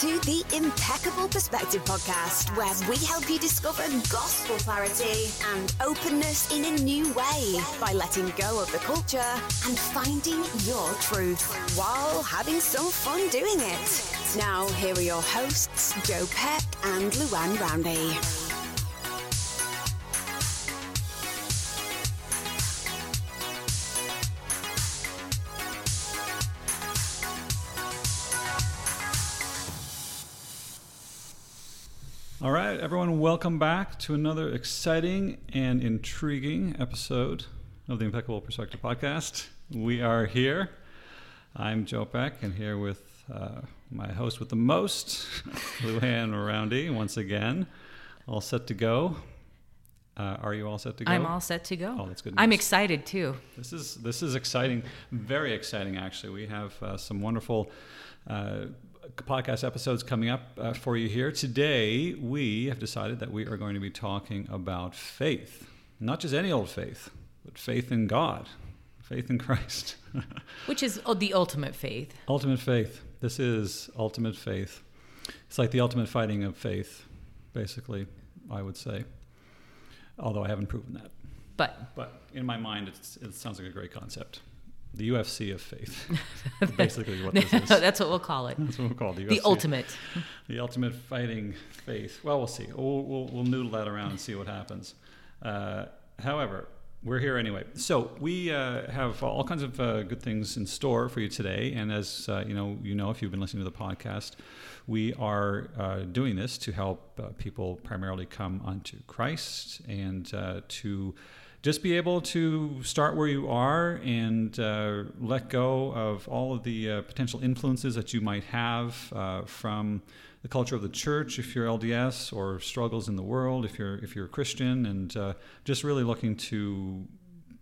to the Impeccable Perspective podcast, where we help you discover gospel clarity and openness in a new way by letting go of the culture and finding your truth while having some fun doing it. Now, here are your hosts, Joe Peck and Luann Roundy. Right, everyone, welcome back to another exciting and intriguing episode of the Impeccable Perspective Podcast. We are here. I'm Joe Peck, and here with uh, my host with the most, Luann Roundy, once again. All set to go. Uh, are you all set to go? I'm all set to go. Oh, that's good I'm excited too. This is this is exciting, very exciting. Actually, we have uh, some wonderful uh, podcast episodes coming up uh, for you here today. We have decided that we are going to be talking about faith, not just any old faith, but faith in God, faith in Christ, Which is oh, the ultimate faith. ultimate faith. This is ultimate faith. It's like the ultimate fighting of faith, basically. I would say, although I haven't proven that. But But in my mind, it's, it sounds like a great concept. The UFC of faith. Basically, what this is. that's what we'll call it. That's what we'll call it, the, The ultimate. The ultimate fighting faith. Well, we'll see. We'll, we'll, we'll noodle that around and see what happens. Uh, however, we're here anyway. So we uh, have all kinds of uh, good things in store for you today. And as uh, you know, you know if you've been listening to the podcast, we are uh, doing this to help uh, people primarily come unto Christ and uh, to just be able to start where you are and uh, let go of all of the uh, potential influences that you might have uh, from the culture of the church if you're LDS or struggles in the world if you're if you're a Christian and uh, just really looking to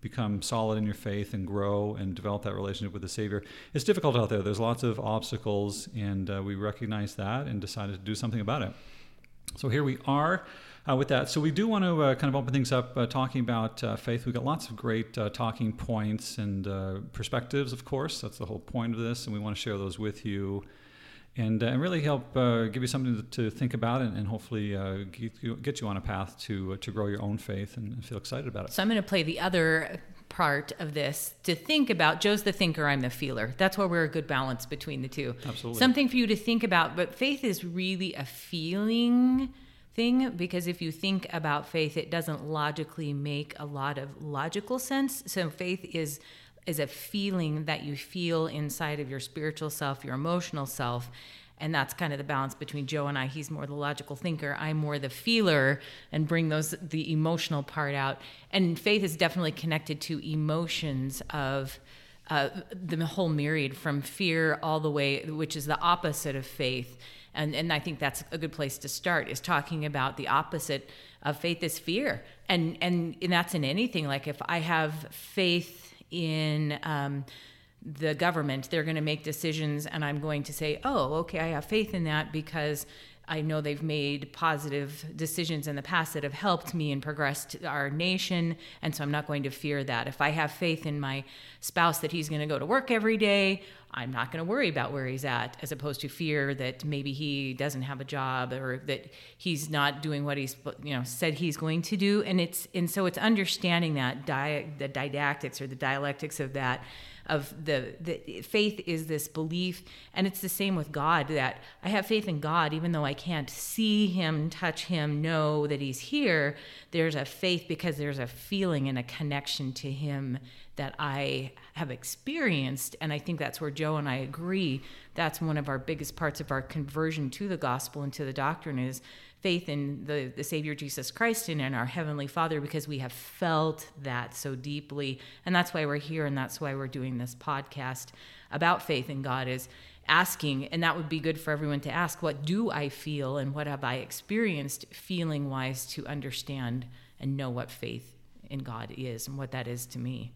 become solid in your faith and grow and develop that relationship with the Savior. It's difficult out there. There's lots of obstacles, and uh, we recognize that and decided to do something about it. So here we are uh, with that. So we do want to uh, kind of open things up uh, talking about uh, faith. We've got lots of great uh, talking points and uh, perspectives, of course. That's the whole point of this, and we want to share those with you. And, uh, and really help uh, give you something to, to think about and, and hopefully uh, get, you, get you on a path to, uh, to grow your own faith and feel excited about it. So I'm going to play the other part of this to think about. Joe's the thinker, I'm the feeler. That's where we're a good balance between the two. Absolutely. Something for you to think about. But faith is really a feeling thing because if you think about faith, it doesn't logically make a lot of logical sense. So faith is is a feeling that you feel inside of your spiritual self, your emotional self. And that's kind of the balance between Joe and I. He's more the logical thinker. I'm more the feeler and bring those the emotional part out. And faith is definitely connected to emotions of uh, the whole myriad from fear all the way, which is the opposite of faith. And, and I think that's a good place to start is talking about the opposite of faith is fear. And, and, and that's in anything. Like if I have faith in um, the government, they're going to make decisions, and I'm going to say, oh, okay, I have faith in that because I know they've made positive decisions in the past that have helped me and progressed our nation. And so I'm not going to fear that. If I have faith in my spouse that he's going to go to work every day, I'm not going to worry about where he's at, as opposed to fear that maybe he doesn't have a job or that he's not doing what he's you know said he's going to do. And it's and so it's understanding that di- the didactics or the dialectics of that of the, the faith is this belief and it's the same with god that i have faith in god even though i can't see him touch him know that he's here there's a faith because there's a feeling and a connection to him that i have experienced and i think that's where joe and i agree. That's one of our biggest parts of our conversion to the gospel and to the doctrine is faith in the, the Savior Jesus Christ and in our Heavenly Father because we have felt that so deeply. And that's why we're here and that's why we're doing this podcast about faith in God is asking, and that would be good for everyone to ask, what do I feel and what have I experienced feeling wise to understand and know what faith in God is and what that is to me.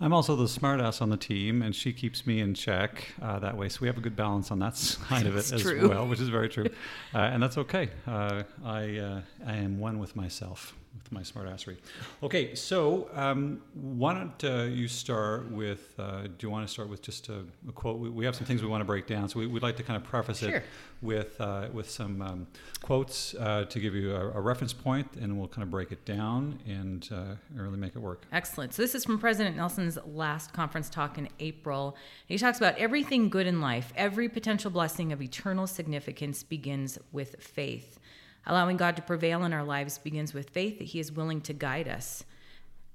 I'm also the smartass on the team, and she keeps me in check uh, that way. So we have a good balance on that side of it as true. well, which is very true, uh, and that's okay. Uh, I uh, I am one with myself, with my smartassery. Okay, so um, why don't uh, you start with? Uh, do you want to start with just a, a quote? We, we, have some things we want to break down, so we, would like to kind of preface sure. it with uh, with some um, quotes uh, to give you a, a, reference point, and we'll kind of break it down and uh, really make it work. Excellent. So this is from President Nelson's last conference talk in April. He talks about everything good in life, every potential blessing of eternal significance begins with faith. Allowing God to prevail in our lives begins with faith that He is willing to guide us.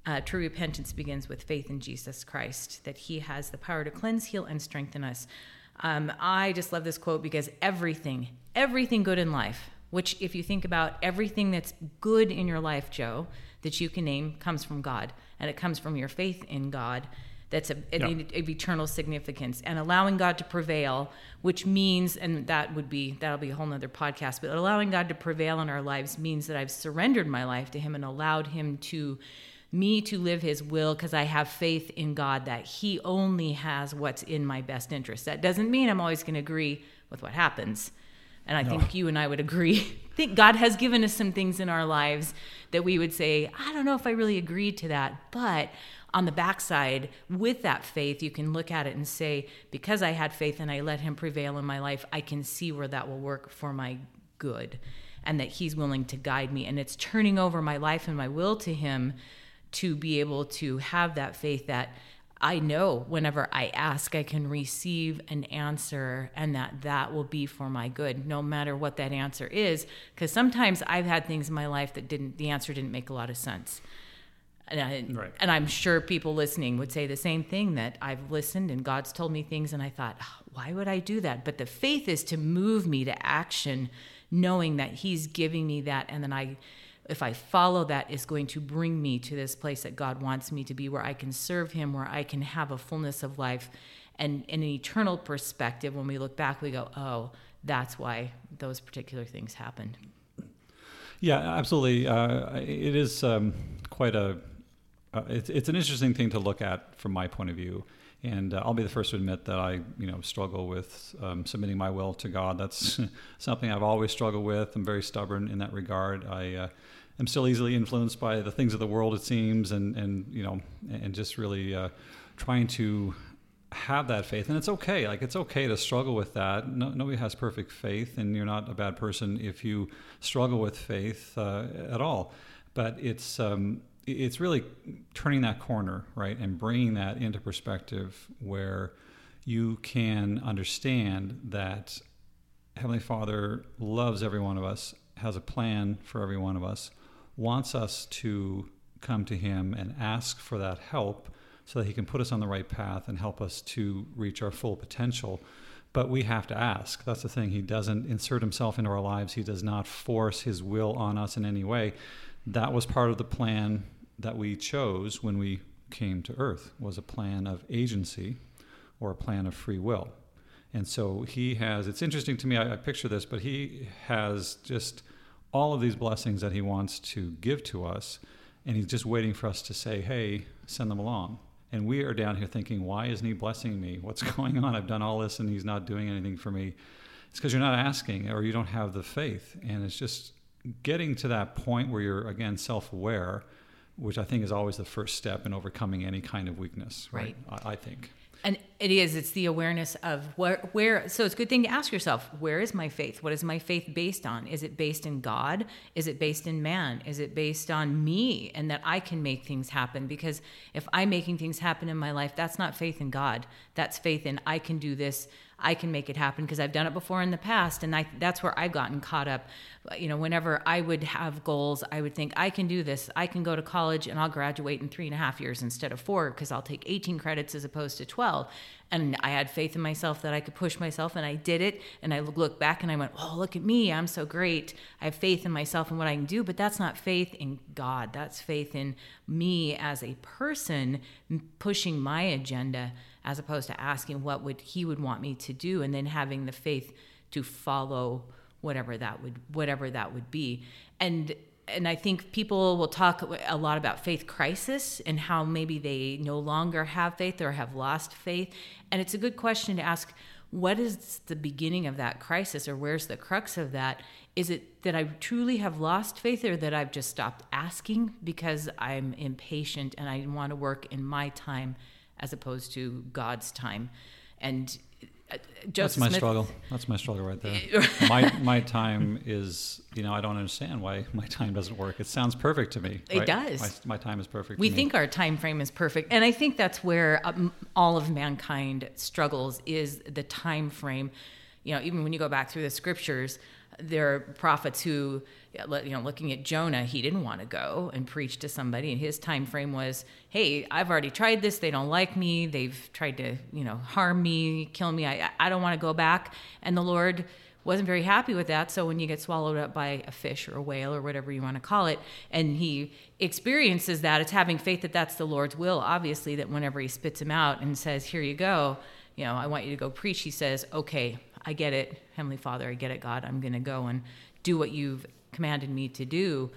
Uh, true repentance begins with faith in Jesus Christ, that He has the power to cleanse, heal, and strengthen us. Um, I just love this quote because everything, everything good in life, which, if you think about everything that's good in your life, Joe, that you can name, comes from God. And it comes from your faith in God that's a, eternal significance and allowing god to prevail which means and that would be that'll be a whole nother podcast but allowing god to prevail in our lives means that i've surrendered my life to him and allowed him to me to live his will because I have faith in God that he only has what's in my best interest. That doesn't mean I'm always going to agree with what happens. And I no. think you and I would agree. I think God has given us some things in our lives that we would say, I don't know if I really agreed to that, but on the backside, with that faith, you can look at it and say, because I had faith and I let Him prevail in my life, I can see where that will work for my good and that He's willing to guide me. And it's turning over my life and my will to Him to be able to have that faith that I know whenever I ask, I can receive an answer and that that will be for my good, no matter what that answer is. Because sometimes I've had things in my life that didn't, the answer didn't make a lot of sense. And, I, right. and I'm sure people listening would say the same thing that I've listened and God's told me things and I thought, oh, why would I do that? But the faith is to move me to action, knowing that He's giving me that. And then I, if I follow that, is going to bring me to this place that God wants me to be, where I can serve Him, where I can have a fullness of life. And in an eternal perspective, when we look back, we go, oh, that's why those particular things happened. Yeah, absolutely. Uh, it is um, quite a uh, it's, it's an interesting thing to look at from my point of view. And uh, I'll be the first to admit that I, you know, struggle with um, submitting my will to God. That's something I've always struggled with. I'm very stubborn in that regard. I uh, am still easily influenced by the things of the world, it seems, and and you know, and just really uh, trying to have that faith. And it's okay. Like it's okay to struggle with that. No, nobody has perfect faith, and you're not a bad person if you struggle with faith uh, at all. But it's um, it's really turning that corner, right, and bringing that into perspective where you can understand that Heavenly Father loves every one of us, has a plan for every one of us, wants us to come to Him and ask for that help so that He can put us on the right path and help us to reach our full potential. But we have to ask. That's the thing. He doesn't insert Himself into our lives, He does not force His will on us in any way. That was part of the plan that we chose when we came to earth was a plan of agency or a plan of free will. And so he has, it's interesting to me, I, I, picture this, but he has just all of these blessings that he wants to give to us. And he's just waiting for us to say, hey, send them along. And we are down here thinking, why isn't he blessing me? What's going on? I've done all this and he's not doing anything for me. It's because you're not asking or you don't have the faith. And it's just getting to that point where you're, again, self aware which I think is always the first step in overcoming any kind of weakness. Right. right. I, I, think. And it is. It's the awareness of where, where. So it's a good thing to ask yourself: Where is my faith? What is my faith based on? Is it based in God? Is it based in man? Is it based on me and that I can make things happen? Because if I'm making things happen in my life, that's not faith in God. That's faith in I can do this. I can make it happen because I've done it before in the past. And I, that's where I've gotten caught up. You know, whenever I would have goals, I would think, I can do this. I can go to college and I'll graduate in three and a half years instead of four because I'll take 18 credits as opposed to 12 and I had faith in myself that I could push myself and I did it and I look back and I went, "Oh, look at me. I'm so great. I have faith in myself and what I can do." But that's not faith in God. That's faith in me as a person pushing my agenda as opposed to asking what would he would want me to do and then having the faith to follow whatever that would whatever that would be. And and I think people will talk a lot about faith crisis and how maybe they no longer have faith or have lost faith. And it's a good question to ask what is the beginning of that crisis or where's the crux of that? Is it that I truly have lost faith or that I've just stopped asking because I'm impatient and I want to work in my time as opposed to God's time? And Joseph That's my Smith, struggle. That's my struggle right there. my my time is, you know, I don't understand why my time doesn't work. It sounds perfect to me. It right? does. My, my time is perfect. we think our time frame is perfect and i think that's where um, all of mankind struggles is the time frame you know even when you go back through the scriptures there are prophets who you know looking at jonah he didn't want to go and preach to somebody and his time frame was hey i've already tried this they don't like me they've tried to you know harm me kill me i, I don't want to go back and the lord wasn't very happy with that. So when you get swallowed up by a fish or a whale or whatever you want to call it, and he experiences that, it's having faith that that's the Lord's will. Obviously, that whenever he spits him out and says, "Here you go," you know, I want you to go preach. He says, "Okay, I get it, Heavenly Father, I get it, God. I'm going to go and do what you've commanded me to do."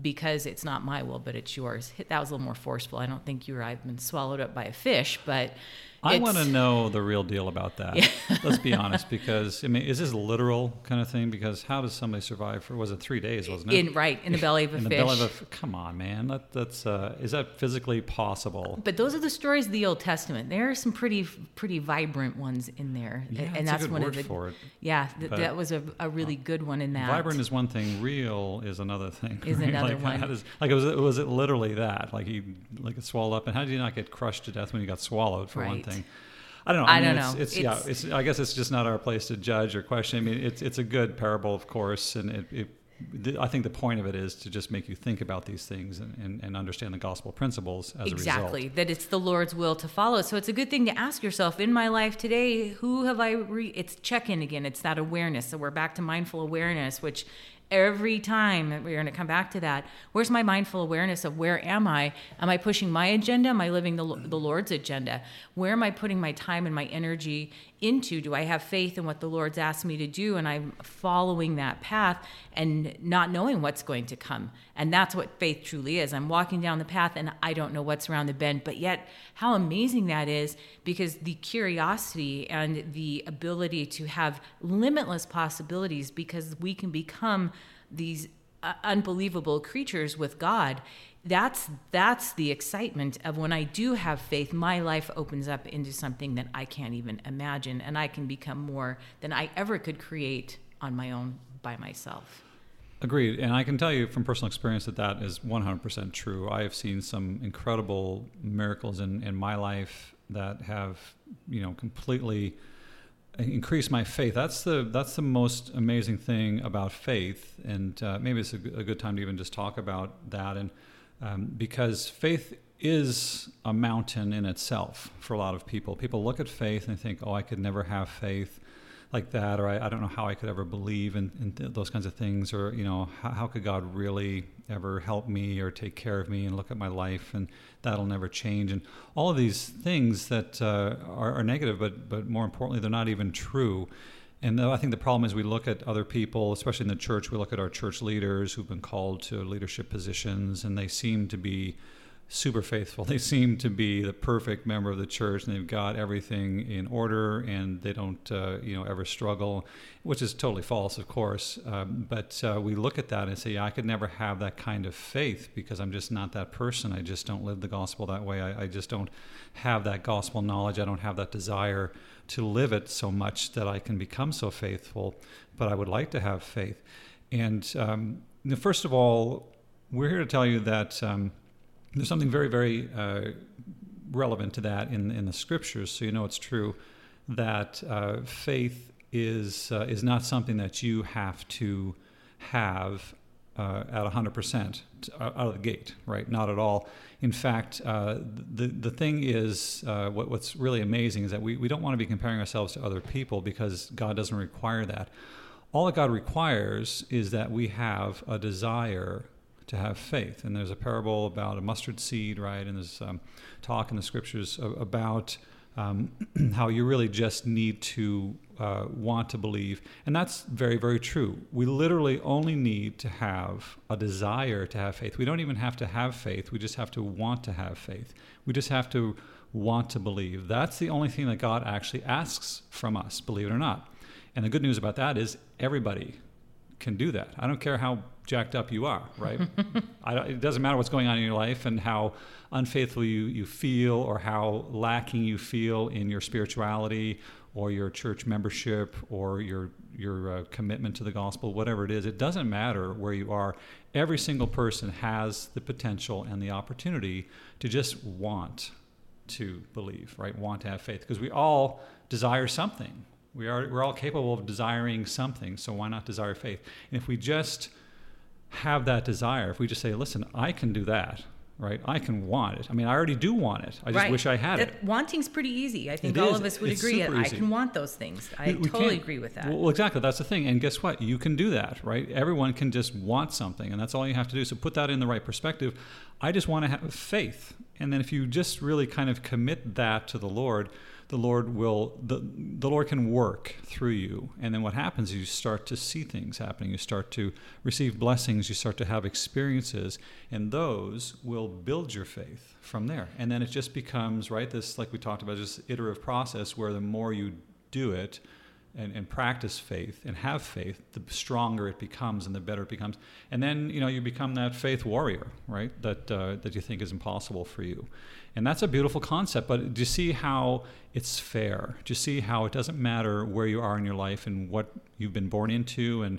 Because it's not my will, but it's yours. That was a little more forceful. I don't think you or I have been swallowed up by a fish, but I want to know the real deal about that. Let's be honest, because I mean, is this a literal kind of thing? Because how does somebody survive for? Was it three days? Wasn't it? in right in the belly of a in the fish. belly of a come on, man. That, that's uh, is that physically possible? But those are the stories of the Old Testament. There are some pretty pretty vibrant ones in there, Yeah, and that's one of the for it. yeah. Th- that was a, a really good one in that. Vibrant is one thing. Real is another thing. Is right? another like, one. How does, like was it was it literally that? Like you like it swallowed up, and how did you not get crushed to death when you got swallowed for one Right. I don't know. I mean, don't it's, know. It's, yeah. It's- It's I guess it's just not our place to judge or question. I mean, it's it's a good parable, of course, and it. it I think the point of it is to just make you think about these things and, and, and understand the gospel principles as a exactly that it's the Lord's will to follow. So it's a good thing to ask yourself in my life today, who have I? Re-? It's check in again. It's that awareness. So we're back to mindful awareness, which every time we're going to come back to that. Where's my mindful awareness of where am I? Am I pushing my agenda? Am I living the, the Lord's agenda? Where am I putting my time and my energy into? Do I have faith in what the Lord's asked me to do? And I'm following that path and not knowing what's going to come. And that's what faith truly is. I'm walking down the path and I don't know what's around the bend, but yet how amazing that is because the curiosity and the ability to have limitless possibilities because we can become these uh, unbelievable creatures with God. That's that's the excitement of when I do have faith, my life opens up into something that I can't even imagine and I can become more than I ever could create on my own by myself. Agreed, and I can tell you from personal experience that that is 100% true. I have seen some incredible miracles in, in my life that have, you know, completely increased my faith. That's the that's the most amazing thing about faith, and uh, maybe it's a good time to even just talk about that. And um, because faith is a mountain in itself for a lot of people. People look at faith and think, "Oh, I could never have faith." like that, or I, I don't know how I could ever believe in, in th- those kinds of things, or you know, how, how could God really ever help me or take care of me and look at my life, and that'll never change, and all of these things that uh, are, are negative, but but more importantly, they're not even true. And I think the problem is we look at other people, especially in the church. We look at our church leaders who've been called to leadership positions, and they seem to be super faithful. They seem to be the perfect member of the church, and they've got everything in order, and they don't, uh, you know, ever struggle, which is totally false, of course. Um, but uh, we look at that and say, yeah, I could never have that kind of faith because I'm just not that person. I just don't live the gospel that way. I, I just don't have that gospel knowledge. I don't have that desire to live it so much that I can become so faithful. But I would like to have faith. And um, first of all, we're here to tell you that. Um, there's something very, very uh, relevant to that in in the scriptures, so you know it's true that uh, faith is uh, is not something that you have to have uh, at 100% out of the gate, right? Not at all. In fact, uh, the the thing is, uh, what, what's really amazing is that we, we don't want to be comparing ourselves to other people because God doesn't require that. All that God requires is that we have a desire to have faith. And there's a parable about a mustard seed, right? And there's um, talk in the scriptures about um, how you really just need to uh, want to believe. And that's very, very true. We literally only need to have a desire to have faith. We don't even have to have faith, we just have to want to have faith. We just have to want to believe. That's the only thing that God actually asks from us, believe it or not. And the good news about that is everybody can do that. I don't care how jacked up you are, right? it doesn't matter what's going on in your life and how unfaithful you, you feel or how lacking you feel in your spirituality or your church membership or your your uh, commitment to the gospel, whatever it is, it doesn't matter where you are. Every single person has the potential and the opportunity to just want to believe, right? Want to have faith because we all desire something. We are we're all capable of desiring something, so why not desire faith? And if we just have that desire, if we just say, "Listen, I can do that," right? I can want it. I mean, I already do want it. I just right. wish I had that, it. Wanting's pretty easy. I think It all is. of us would It's agree. I can want those things. I We- totally agree with that. Well, exactly. That's the thing. And guess what? You can do that, right? Everyone can just want something, and that's all you have to do. So put that in the right perspective. I just want to have faith, and then if you just really kind of commit that to the Lord, the Lord will the the Lord can work through you. And then what happens is you start to see things happening. You start to receive blessings. You start to have experiences, and those will build your faith from there. And then it just becomes right this like we talked about, just iterative process where the more you do it, and, and practice faith and have faith, the stronger it becomes and the better it becomes. And then you know you become that faith warrior, right? That uh, that you think is impossible for you, and that's a beautiful concept. But do you see how it's fair? Do you see how it doesn't matter where you are in your life and what you've been born into and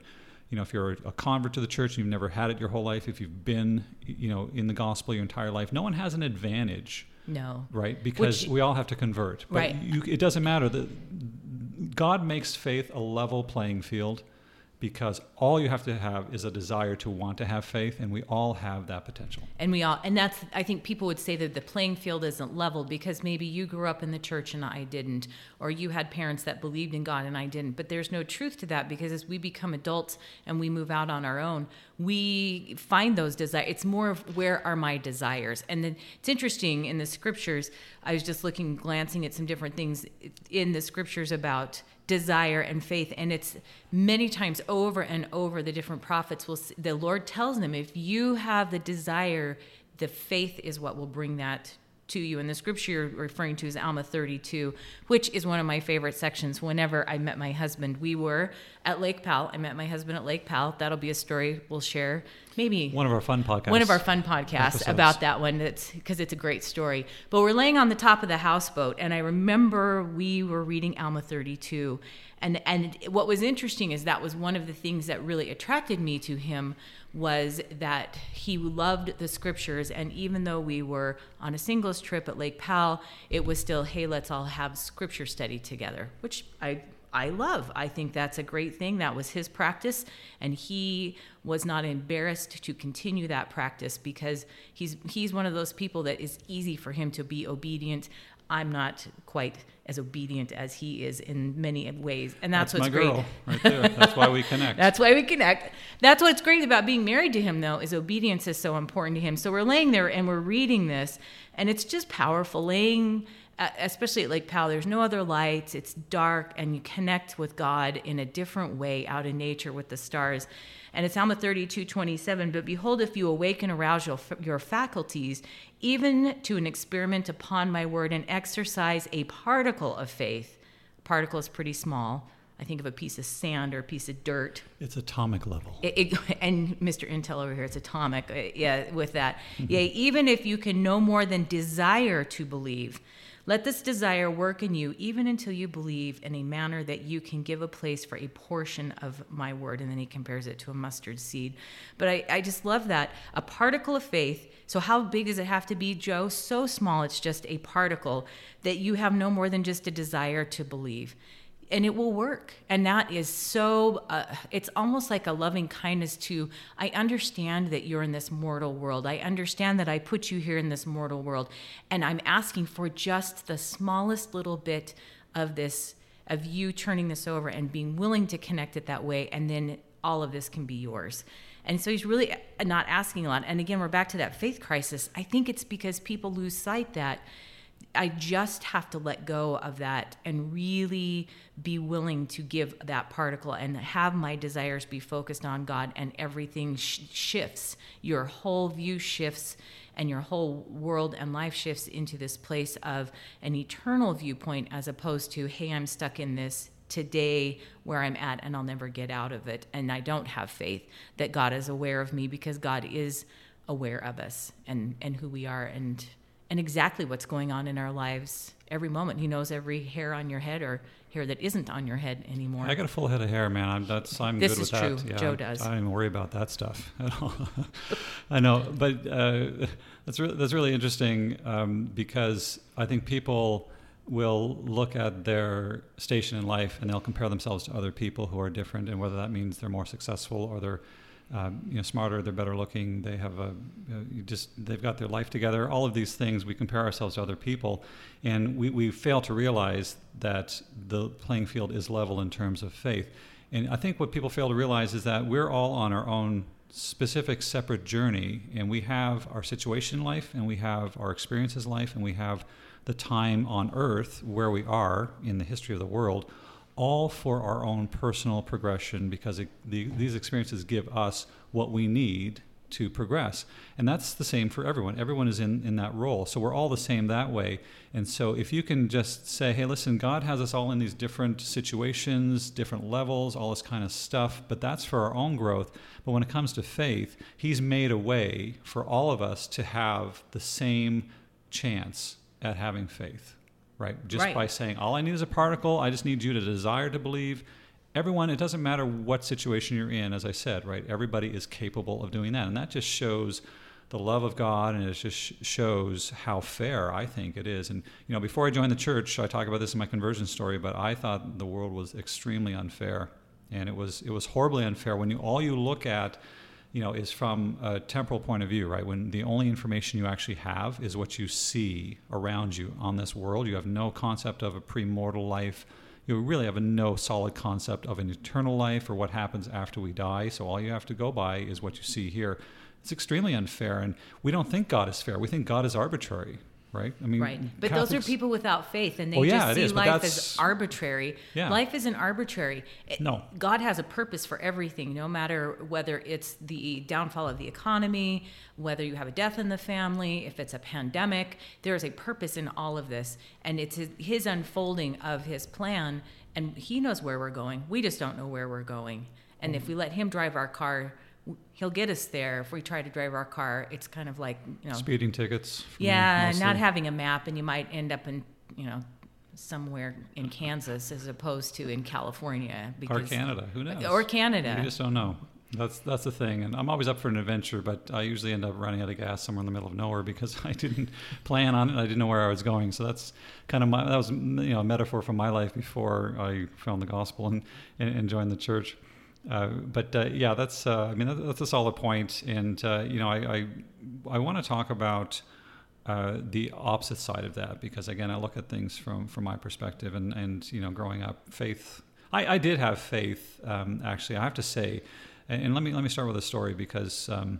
you know, if you're a convert to the church and you've never had it your whole life, if you've been, you know, in the gospel your entire life, no one has an advantage no. right? Because Which- we all have to convert. But Right. You, it doesn't matter. The, God makes faith a level playing field because all you have to have is a desire to want to have faith, and we all have that potential. And we all, and that's, I think people would say that the playing field isn't level because maybe you grew up in the church and I didn't, or you had parents that believed in God and I didn't. But there's no truth to that because as we become adults and we move out on our own, we find those desires. It's more of where are my desires? And then it's interesting in the scriptures, I was just looking, glancing at some different things in the scriptures about desire and faith and it's many times over and over the different prophets will the lord tells them if you have the desire the faith is what will bring that to you and the scripture you're referring to is alma 32 which is one of my favorite sections. Whenever i met my husband we were at lake powell. I met my husband at lake powell. That'll be a story we'll share. Maybe One of our fun podcasts. one of our fun podcasts episodes. about that one. That's because it's a great story. But we're laying on the top of the houseboat and i remember we were reading alma 32 and and what was interesting is that was one of the things that really attracted me to him was that he loved the scriptures and even though we were on a singles trip at lake powell it was still hey let's all have scripture study together which i I love. I think that's a great thing. That was his practice, and he was not embarrassed to continue that practice because he's he's one of those people that is easy for him to be obedient. I'm not quite as obedient as he is in many ways, and that's, That's what's my great. girl right there. That's why we connect. That's why we connect. That's what's great about being married to him, though, is obedience is so important to him. So we're laying there and we're reading this, and it's just powerful. Laying, uh, especially at Lake Powell, there's no other lights. It's dark, and you connect with God in a different way out in nature with the stars. And it's Alma 32, 27. But behold, if you awake and arouse your, your faculties, even to an experiment upon my word, and exercise a particle of faith. Particle is pretty small. I think of a piece of sand or a piece of dirt. it's atomic level. It, it, and Mr. Intel over here, it's atomic. uh, Yeah, with that. Yea, even if you can no more than desire to believe, let this desire work in you, even until you believe in a manner that you can give a place for a portion of my word. And then he compares it to a mustard seed. But I, I just love that. A particle of faith. So, how big does it have to be, Joe? So small, it's just a particle that you have no more than just a desire to believe and it will work. And that is so uh, it's almost like a loving kindness to i understand that you're in this mortal world. I understand that i put you here in this mortal world. And i'm asking for just the smallest little bit of this of you turning this over and being willing to connect it that way. And then all of this can be yours. And so he's really not asking a lot. And again we're back to that faith crisis. I think it's because people lose sight that I just have to let go of that and really be willing to give that particle and have my desires be focused on God, and everything sh- shifts. Your whole view shifts, and your whole world and life shifts into this place of an eternal viewpoint as opposed to, hey, I'm stuck in this today where I'm at and I'll never get out of it. And I don't have faith that God is aware of me because God is aware of us and, and who we are and and exactly what's going on in our lives every moment. He knows every hair on your head or hair that isn't on your head anymore. I got a full head of hair, man. I'm that's I'm This good with true. that. Yeah, Joe does. I don't even worry about that stuff at all. I know, but uh, that's re- that's really interesting um, because I think people will look at their station in life and they'll compare themselves to other people who are different, and whether that means they're more successful or they're um, you know smarter, they're better looking, they have a you just they've got their life together. All of these things we compare ourselves to other people, and we, we fail to realize that the playing field is level in terms of faith. And I think what people fail to realize is that we're all on our own specific separate journey and we have our situation in life and we have our experiences in life and we have the time on earth where we are in the history of the world all for our own personal progression because it, the, these experiences give us what we need to progress. And that's the same for everyone. Everyone is in, in that role. So we're all the same that way. And so if you can just say, hey, listen, God has us all in these different situations, different levels, all this kind of stuff, but that's for our own growth. But when it comes to faith, He's made a way for all of us to have the same chance at having faith, right? Just Right. by saying, all I need is a particle, I just need you to desire to believe. Everyone, it doesn't matter what situation you're in, as I said, right? Everybody is capable of doing that. And that just shows the love of God and it just shows how fair I think it is. And, you know, before I joined the church, I talk about this in my conversion story, but I thought the world was extremely unfair. And it was, it was horribly unfair when you, all you look at you know, is from a temporal point of view, right? When the only information you actually have is what you see around you on this world. You have no concept of a premortal life. You really have a no solid concept of an eternal life or what happens after we die. So all you have to go by is what you see here. It's extremely unfair, and we don't think God is fair. We think God is arbitrary, right? I mean, Right. But those are people without faith and they Oh, yeah, just see is, life as arbitrary. Yeah. Life isn't arbitrary. It- No. God has a purpose for everything, no matter whether it's the downfall of the economy, whether you have a death in the family, if it's a pandemic, there is a purpose in all of this. And it's his, his unfolding of his plan. And he knows where we're going. We just don't know where we're going. And if mm. we let him drive our car, he'll get us there. If we try to drive our car, it's kind of like, you know, speeding tickets. yeah, not having a map, and you might end up in you know somewhere in Kansas as opposed to in California or Canada. Who knows? or Canada. You just don't know. That's that's the thing, and I'm always up for an adventure, but I usually end up running out of gas somewhere in the middle of nowhere because I didn't plan on it. I didn't know where I was going. So that's kind of my that was you know a metaphor from my life before I found the gospel and and, and joined the church. Uh, but uh, yeah, that's uh, I mean that, that's a solid point, and uh, you know I I, I want to talk about. Uh, the opposite side of that, because again, I look at things from from my perspective, and and you know, growing up, faith. I, I did have faith, um, actually. I have to say, and, and let me let me start with a story because um,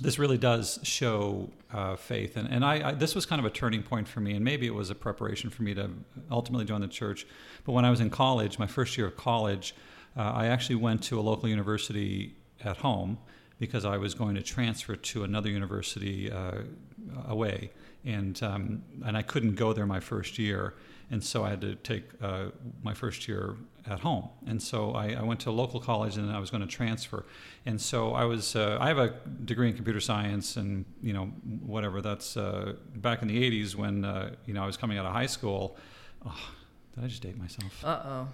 this really does show faith, and and I, I this was kind of a turning point for me, and maybe it was a preparation for me to ultimately join the church. But when I was in college, my first year of college, uh, I actually went to a local university at home because I was going to transfer to another university uh, away, and um, and I couldn't go there my first year, and so I had to take uh, my first year at home, and so I, I went to a local college, and I was going to transfer, and so I was uh, I have a degree in computer science, and you know whatever that's uh, back in the '80s when uh, you know I was coming out of high school. Oh, did I just date myself? Uh oh.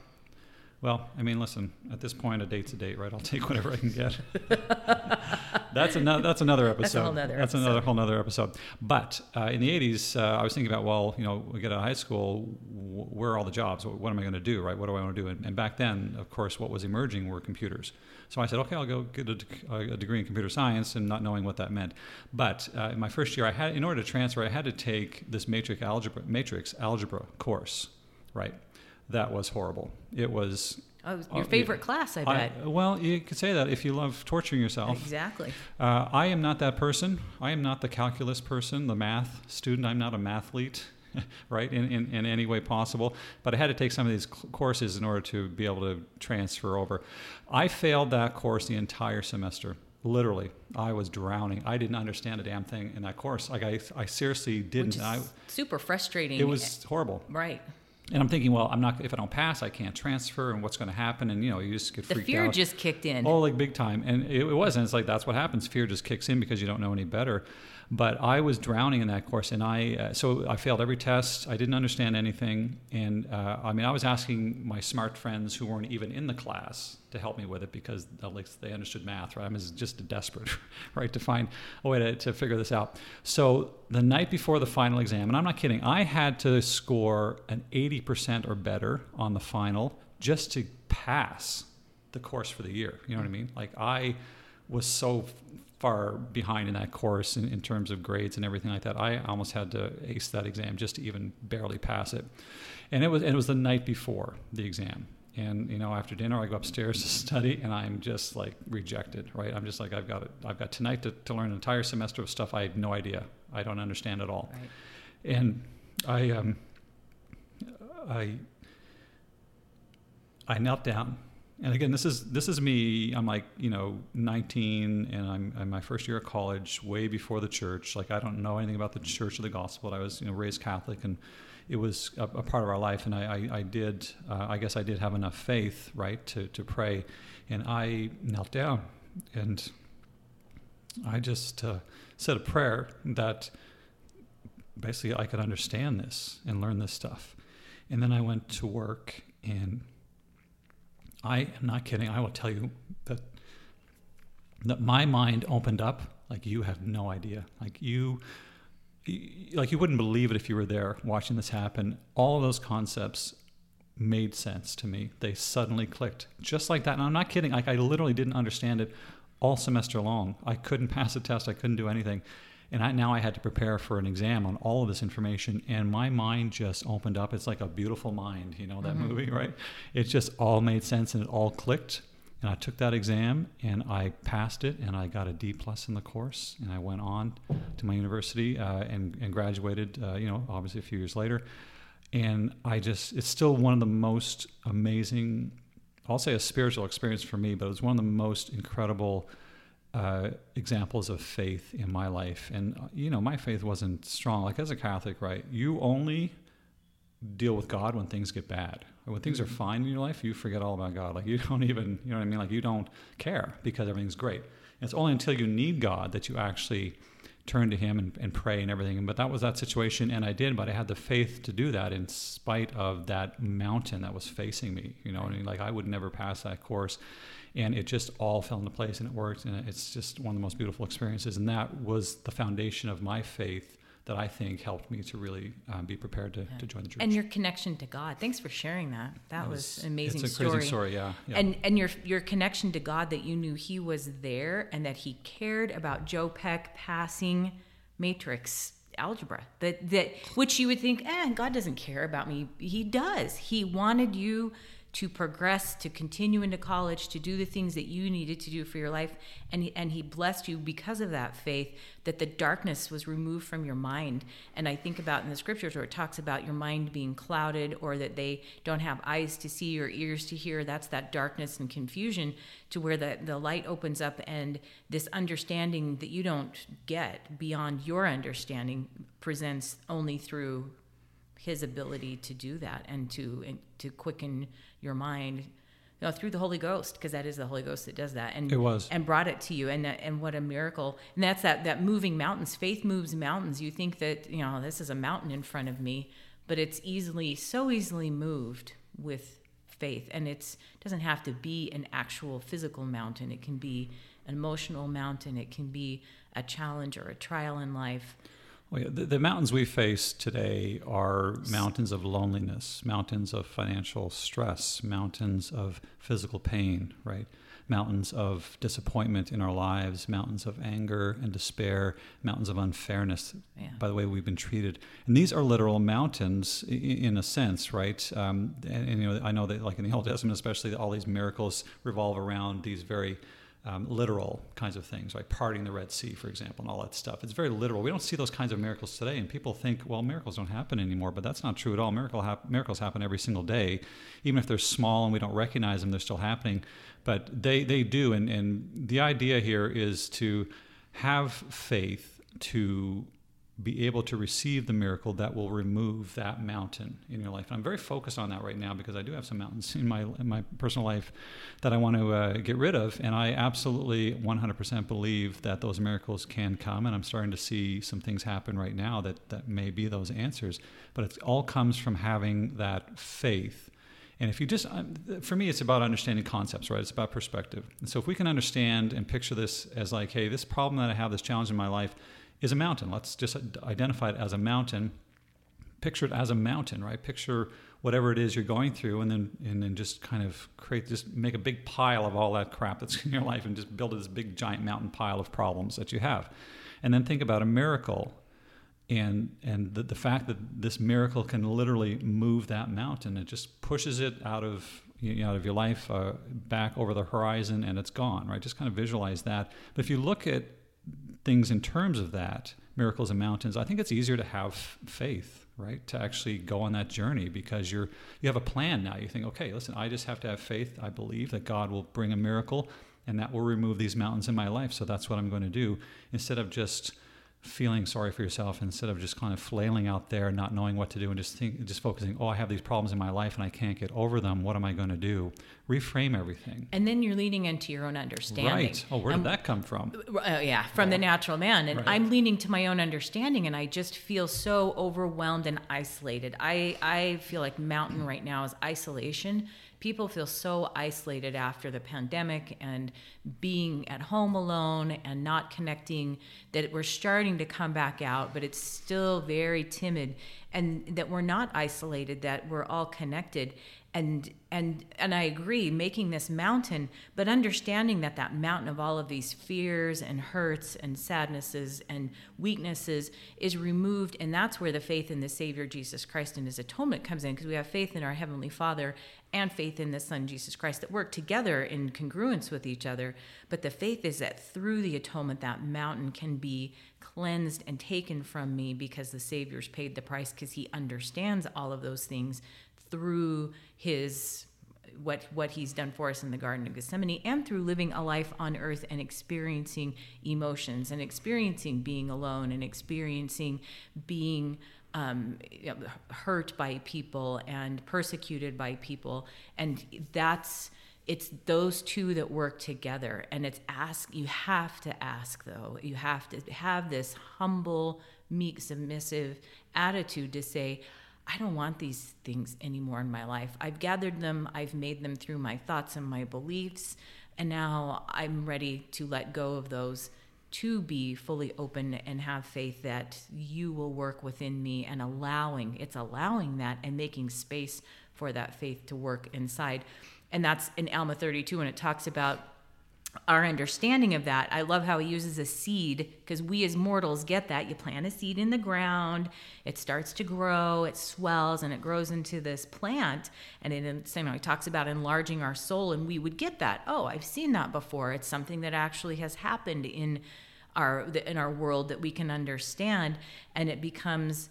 Well, I mean, listen. At this point, a date's a date, right? I'll take whatever I can get. that's another. That's another episode. That's a whole nother That's another episode. whole nother episode. But uh, in the '80s, uh, I was thinking about, well, you know, we get out of high school, wh- where are all the jobs? What, am I going to do, right? What do I want to do? And, and back then, of course, what was emerging were computers. So I said, okay, I'll go get a, a degree in computer science, and not knowing what that meant. But uh, in my first year, I had, in order to transfer, I had to take this matrix algebra, matrix algebra course, right? That was horrible. It was Oh, your yeah. favorite class, I bet. well, you could say that if you love torturing yourself. exactly. Uh, I am not that person. I am not the calculus person, the math student. I'm not a mathlete. right, in, in, in any way possible. But I had to take some of these courses in order to be able to transfer over. I failed that course the entire semester. Literally, I was drowning. I didn't understand a damn thing in that course. Like I, I seriously didn't. I, super frustrating. it was horrible. right. And I'm thinking, well, I'm not. If I don't pass, I can't transfer, and what's going to happen? And you know, you just get The freaked fear out. just kicked in. Oh, like big time. And it, it was. And it's like, that's what happens. Fear just kicks in because you don't know any better. But I was drowning in that course. And I, uh, so I failed every test. I didn't understand anything. And uh, I mean, I was asking my smart friends who weren't even in the class to help me with it because uh, at least they understood math, right? I was just desperate, right, to find a way to, to figure this out. So the night before the final exam, and I'm not kidding, I had to score an 80% or better on the final just to pass the course for the year. You know what I mean? Like I was so far behind in that course in, in terms of grades and everything like that. I almost had to ace that exam just to even barely pass it. And it was and it was the night before the exam. And you know, after dinner, I go upstairs to study, and I'm just like rejected. Right? I'm just like, I've got it. I've got tonight to, to learn an entire semester of stuff I have no idea. I don't understand at all. Right. And I, um, I, I knelt down, and again, this is this is me. I'm like, you know, 19, and I'm in my first year of college, way before the church. Like, I don't know anything about the church or the gospel. I was, you know, raised Catholic, and it was a, a part of our life. And I, I, I did, uh, I guess, I did have enough faith, right, to to pray. And I knelt down, and I just uh, said a prayer that basically I could understand this and learn this stuff. And then I went to work, and I am not kidding. I will tell you that that my mind opened up like you have no idea. Like you, like you wouldn't believe it if you were there watching this happen. All of those concepts made sense to me. They suddenly clicked just like that. And I'm not kidding. Like I literally didn't understand it all semester long. I couldn't pass a test. I couldn't do anything. And I, now I had to prepare for an exam on all of this information, and my mind just opened up. It's like a beautiful mind, you know, that Mm-hmm. movie, right? It just all made sense and it all clicked. And I took that exam and I passed it, and I got a D plus in the course, and I went on to my university uh, and, and graduated, uh, you know, obviously a few years later. And I just, it's still one of the most amazing, I'll say a spiritual experience for me, but it was one of the most incredible uh, examples of faith in my life. And, uh, you know, my faith wasn't strong. Like, as a Catholic, right, you only deal with God when things get bad. When things are mm-hmm. fine in your life, you forget all about God. Like, you don't even, you know what I mean? Like, you don't care because everything's great. And it's only until you need God that you actually turn to Him and, and pray and everything. But that was that situation, and I did, but I had the faith to do that in spite of that mountain that was facing me. You know, what I mean, like I would never pass that course, and it just all fell into place and it worked, and it's just one of the most beautiful experiences. And that was the foundation of my faith that I think helped me to really um, be prepared to, to join the church. And your connection to God. Thanks for sharing that. That, That was, an amazing It's a story. crazy story, yeah. yeah. And and your your connection to God that you knew He was there and that He cared about Joe Peck passing matrix algebra. That that which you would think, eh, God doesn't care about me. He does. He wanted you to progress, to continue into college, to do the things that you needed to do for your life, and he, and He blessed you because of that faith. That the darkness was removed from your mind. And I think about in the scriptures where it talks about your mind being clouded, or that they don't have eyes to see or ears to hear. That's that darkness and confusion to where the, the light opens up and this understanding that you don't get beyond your understanding presents only through his ability to do that and to and to quicken your mind you know, through the Holy Ghost, because that is the Holy Ghost that does that, and It was. and brought it to you, and that, and what a miracle! And that's that that moving mountains. Faith moves mountains. You think that you know this is a mountain in front of me, but it's easily so easily moved with faith, and it's doesn't have to be an actual physical mountain. It can be an emotional mountain. It can be a challenge or a trial in life. Well, yeah, the, the mountains we face today are mountains of loneliness, mountains of financial stress, mountains of physical pain, right? Mountains of disappointment in our lives, mountains of anger and despair, mountains of unfairness Yeah. by the way we've been treated. And these are literal mountains i- in a sense, right? Um, and, and, you know, I know that like in the Old Testament, especially, all these miracles revolve around these very um, literal kinds of things, right? Parting the Red Sea, for example, and all that stuff. It's very literal. We don't see those kinds of miracles today, and people think, well, miracles don't happen anymore, but that's not true at all. Miracle hap- miracles happen every single day, even if they're small and we don't recognize them. They're still happening, but they they do. And and the idea here is to have faith to be able to receive the miracle that will remove that mountain in your life. And I'm very focused on that right now because I do have some mountains in my in my personal life that I want to uh, get rid of, and I absolutely 100% believe that those miracles can come. And I'm starting to see some things happen right now that that may be those answers. But it all comes from having that faith. And if you just, for me, it's about understanding concepts, right? It's about perspective. And so if we can understand and picture this as like, hey, this problem that I have, this challenge in my life is a mountain. Let's just identify it as a mountain. Picture it as a mountain, right? Picture whatever it is you're going through, and then and then just kind of create, just make a big pile of all that crap that's in your life, and just build this big giant mountain pile of problems that you have, and then think about a miracle, and and the, the fact that this miracle can literally move that mountain. It just pushes it out of you know, out of your life uh, back over the horizon, and it's gone, right? Just kind of visualize that. But if you look at things in terms of that, miracles and mountains, I think it's easier to have faith, right? To actually go on that journey because you're you have a plan now. You think, okay, listen, I just have to have faith. I believe that God will bring a miracle and that will remove these mountains in my life. So that's what I'm going to do instead of just feeling sorry for yourself instead of just kind of flailing out there, not knowing what to do, and just think, just focusing. Oh, I have these problems in my life and I can't get over them. What am I going to do? Reframe everything. And then you're leaning into your own understanding. Right. Oh, where did um, that come from? Uh, yeah, from the natural man. And right. I'm leaning to my own understanding, and I just feel so overwhelmed and isolated. I I feel like mountain right now is isolation people feel so isolated after the pandemic and being at home alone and not connecting that we're starting to come back out, but it's still very timid, and that we're not isolated, that we're all connected and and and I agree making this mountain but understanding that that mountain of all of these fears and hurts and sadnesses and weaknesses is removed and that's where the faith in the savior Jesus Christ and his atonement comes in because we have faith in our heavenly father and faith in the son Jesus Christ that work together in congruence with each other. But the faith is that through the atonement that mountain can be cleansed and taken from me because the savior's paid the price because he understands all of those things through his what what he's done for us in the garden of gethsemane and through living a life on earth and experiencing emotions and experiencing being alone and experiencing being um, you know, hurt by people and persecuted by people. And that's it's those two that work together. And it's ask you have to ask though. You have to have this humble meek submissive attitude to say I don't want these things anymore in my life. I've gathered them, I've made them through my thoughts and my beliefs, and now I'm ready to let go of those to be fully open and have faith that you will work within me and allowing it's allowing that and making space for that faith to work inside and that's in alma 32 when it talks about our understanding of that. I love how he uses a seed because we as mortals get that. You plant a seed in the ground, it starts to grow, it swells, and it grows into this plant. And it, same he talks about enlarging our soul, and we would get that. Oh, I've seen that before. It's something that actually has happened in our in our world that we can understand, and it becomes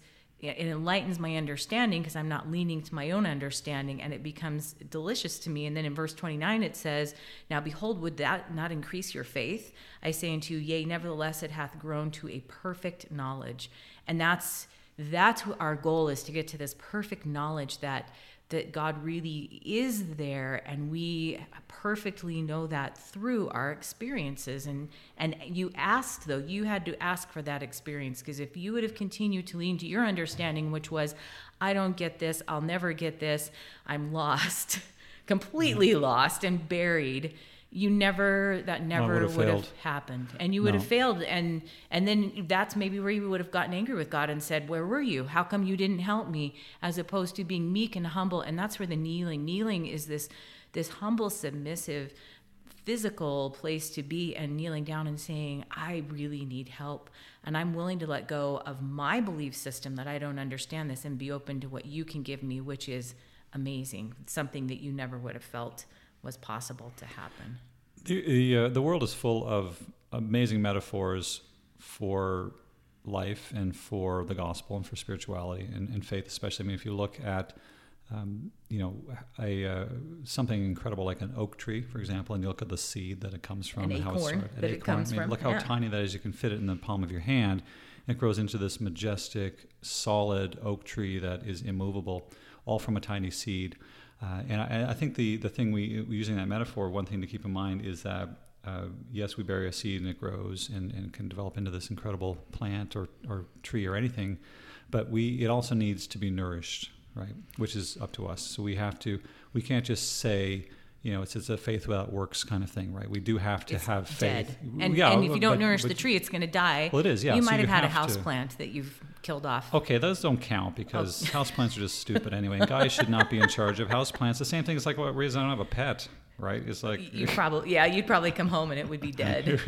it enlightens my understanding because I'm not leaning to my own understanding and it becomes delicious to me. And then in verse 29, it says, Now behold, would that not increase your faith? I say unto you, Yea, nevertheless, it hath grown to a perfect knowledge. And that's that's our goal is to get to this perfect knowledge that that God really is there and we perfectly know that through our experiences. And and you asked though you had to ask for that experience because if you would have continued to lean to your understanding which was I don't get this I'll never get this I'm lost completely lost and buried you never that never would have happened. And you would no. have failed and and then that's maybe where you would have gotten angry with god and said where were you? How come you didn't help me? As opposed to being meek and humble and that's where the kneeling kneeling is this this humble submissive physical place to be and kneeling down and saying i really need help and i'm willing to let go of my belief system that i don't understand this and be open to what you can give me which is amazing. Something that you never would have felt was possible to happen. The the, uh, the world is full of amazing metaphors for life and for the gospel and for spirituality and, and faith, especially. I mean, if you look at um, you know, a uh, something incredible like an oak tree, for example, and you look at the seed that it comes from An and how it's started. it comes I mean, from, Look how yeah. tiny that is. You can fit it in the palm of your hand. It grows into this majestic, solid oak tree that is immovable, all from a tiny seed. Uh, and I, I think the the thing we using that metaphor, one thing to keep in mind is that. Uh, yes, we bury a seed and it grows and, and can develop into this incredible plant or, or tree or anything, but we it also needs to be nourished right? Which is up to us. So we have to, we can't just say, you know, it's, it's a faith without works kind of thing, right? We do have to It's have faith. dead. And, yeah, and if you don't but- nourish but- the tree, it's going to die. Well, it is, yeah, You so might have had a house to- plant that you've killed off. Okay, those don't count because oh. houseplants are just stupid anyway. And guys should not be in charge of houseplants. The same thing is like what reason I don't have a pet, right? It's like You probably, yeah, you'd probably come home and it would be dead.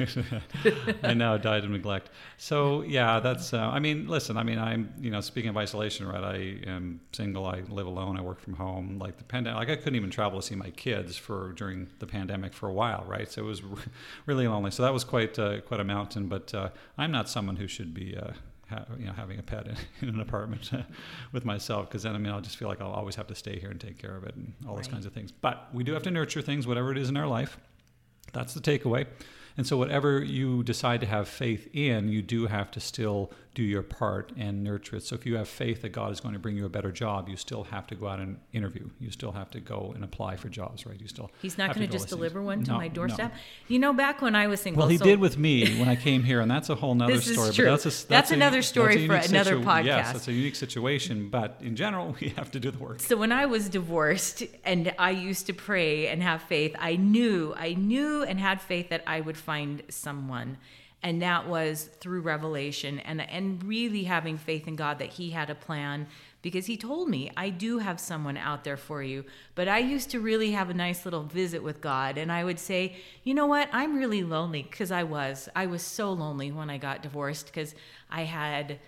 I know, died of neglect. So yeah, that's. Uh, I mean, listen. I mean, I'm. You know, speaking of isolation, right? I am single. I live alone. I work from home. Like the pandemic, like I couldn't even travel to see my kids for during the pandemic for a while, right? So it was really lonely. So that was quite uh, quite a mountain. But uh, I'm not someone who should be. Ha- you know, having a pet in, in an apartment with myself, because then I mean, I'll just feel like I'll always have to stay here and take care of it and all those kinds of things. But we do have to nurture things, whatever it is in our life. That's the takeaway. And so, whatever you decide to have faith in, you do have to still do your part and nurture it. So, if you have faith that God is going to bring you a better job, you still have to go out and interview. You still have to go and apply for jobs, right? You still He's not going to just deliver things. one to No, my no. doorstep. You know, back when I was single. Well, he so- did with me when I came here, and that's a whole nother story. true. But that's, a, that's, That's a- another story that's for another podcast. Yes, that's a unique situation. But in general, we have to do the work. So when I was divorced and I used to pray and have faith, I knew, I knew and had faith that I would find someone. And that was through revelation and and really having faith in God that he had a plan because he told me, I do have someone out there for you. But I used to really have a nice little visit with God and I would say, "You know what? I'm really lonely because I was. I was so lonely when I got divorced because I had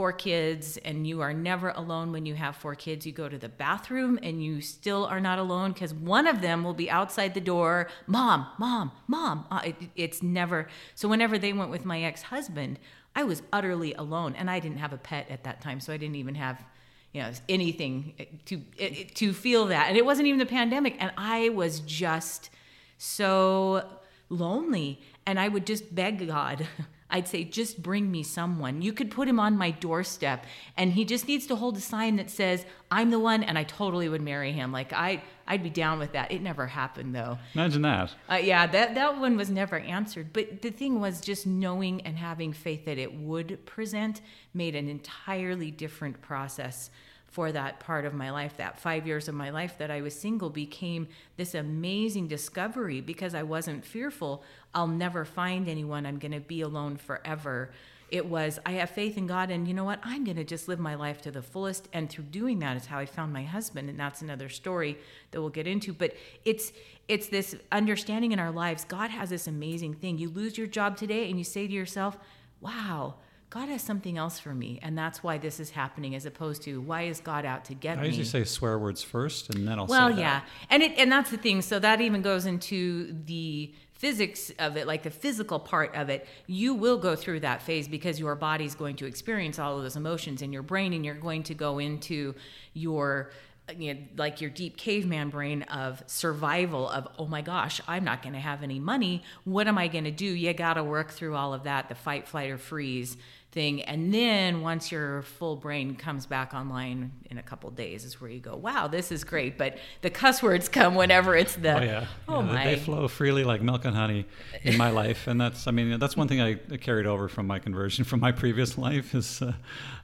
four kids and you are never alone when you have four kids you go to the bathroom and you still are not alone because one of them will be outside the door mom mom mom. Uh, it, it's never so whenever they went with my ex-husband i was utterly alone and i didn't have a pet at that time so i didn't even have you know anything eh, to eh, eh, to feel that. And it wasn't even the pandemic and i was just so lonely and i would just beg god I'd say, just bring me someone. You could put him on my doorstep, and he just needs to hold a sign that says, "I'm the one," and I totally would marry him. Like I, I'd be down with that. It never happened though. Imagine that. Uh, yeah, that that one was never answered. But the thing was, just knowing and having faith that it would present made an entirely different process for that part of my life. That five years of my life that I was single became this amazing discovery because I wasn't fearful. I'll never find anyone. I'm going to be alone forever. It was, I have faith in God, and you know what? I'm going to just live my life to the fullest. And through doing that is how I found my husband. And that's another story that we'll get into. But it's, it's this understanding in our lives. God has this amazing thing. You lose your job today, and you say to yourself, wow, God has something else for me, and that's why this is happening, as opposed to why is God out to get I me? I usually say swear words first, and then I'll well, say that. yeah, and it and that's the thing. So that even goes into the physics of it, like the physical part of it. You will go through that phase because your body's going to experience all of those emotions in your brain, and you're going to go into your you know, like your deep caveman brain of survival of oh my gosh i'm not going to have any money what am i going to do you got to work through all of that the fight flight or freeze thing. And then once your full brain comes back online in a couple days is where you go wow this is great. But the cuss words come whenever it's the Oh yeah, oh Yeah, they- my. They flow freely like milk and honey in my life, and that's I mean that's one thing I carried over from my conversion from my previous life is uh,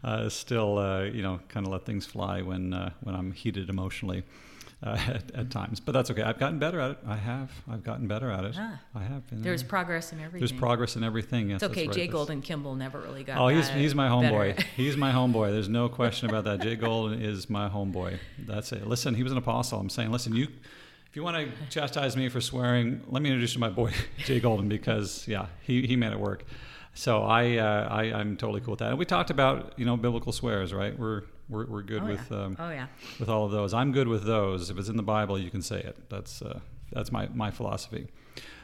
uh, still uh, you know kind of let things fly when uh, when I'm heated emotionally. Uh, at, at times, but that's okay. I've gotten better at it. I have. I've gotten better at it. Ah. I have. know. there's progress in everything there's progress in everything. Yes, it's okay right. J. Golden Kimball never really got Oh, he's, he's my homeboy. He's my homeboy. There's no question about that. J. Golden is my homeboy. That's it. Listen, he was an apostle. I'm saying, listen, you, if you want to chastise me for swearing, let me introduce you to my boy J. Golden because yeah, he, he made it work. So I, uh, I I'm totally cool with that. And we talked about you know biblical swears, right? We're we're, we're good oh, with yeah. um, oh yeah with all of those. I'm good with those. If it's in the Bible, you can say it. That's uh, That's my my philosophy.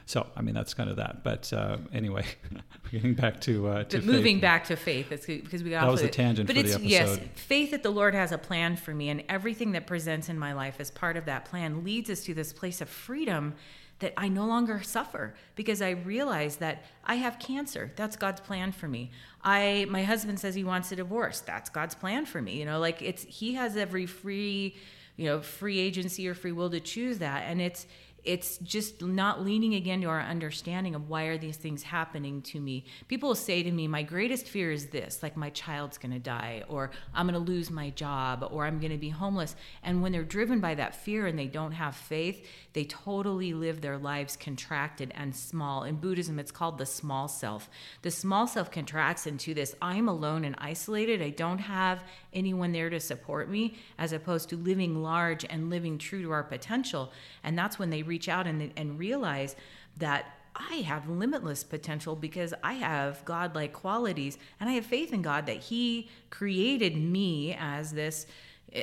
So, I mean, that's kind of that. But uh, anyway, getting back to, uh, to but moving back to faith because we got That off was the tangent but for the it's yes faith that the lord has a plan for me and everything that presents in my life as part of that plan leads us to this place of freedom that i no longer suffer because i realize that i have cancer. That's god's plan for me. I my husband says he wants a divorce. That's god's plan for me you know like it's he has every free you know free agency or free will to choose that. And it's it's just not leaning again to our understanding of why are these things happening to me. People will say to me my greatest fear is this like my child's going to die or i'm going to lose my job or i'm going to be homeless. And when they're driven by that fear and they don't have faith they totally live their lives contracted and small. In buddhism it's called the small self. The small self contracts into this i'm alone and isolated. I don't have anyone there to support me as opposed to living large and living true to our potential and that's when they reach out and, and realize that I have limitless potential because I have godlike qualities and I have faith in God that He created me as this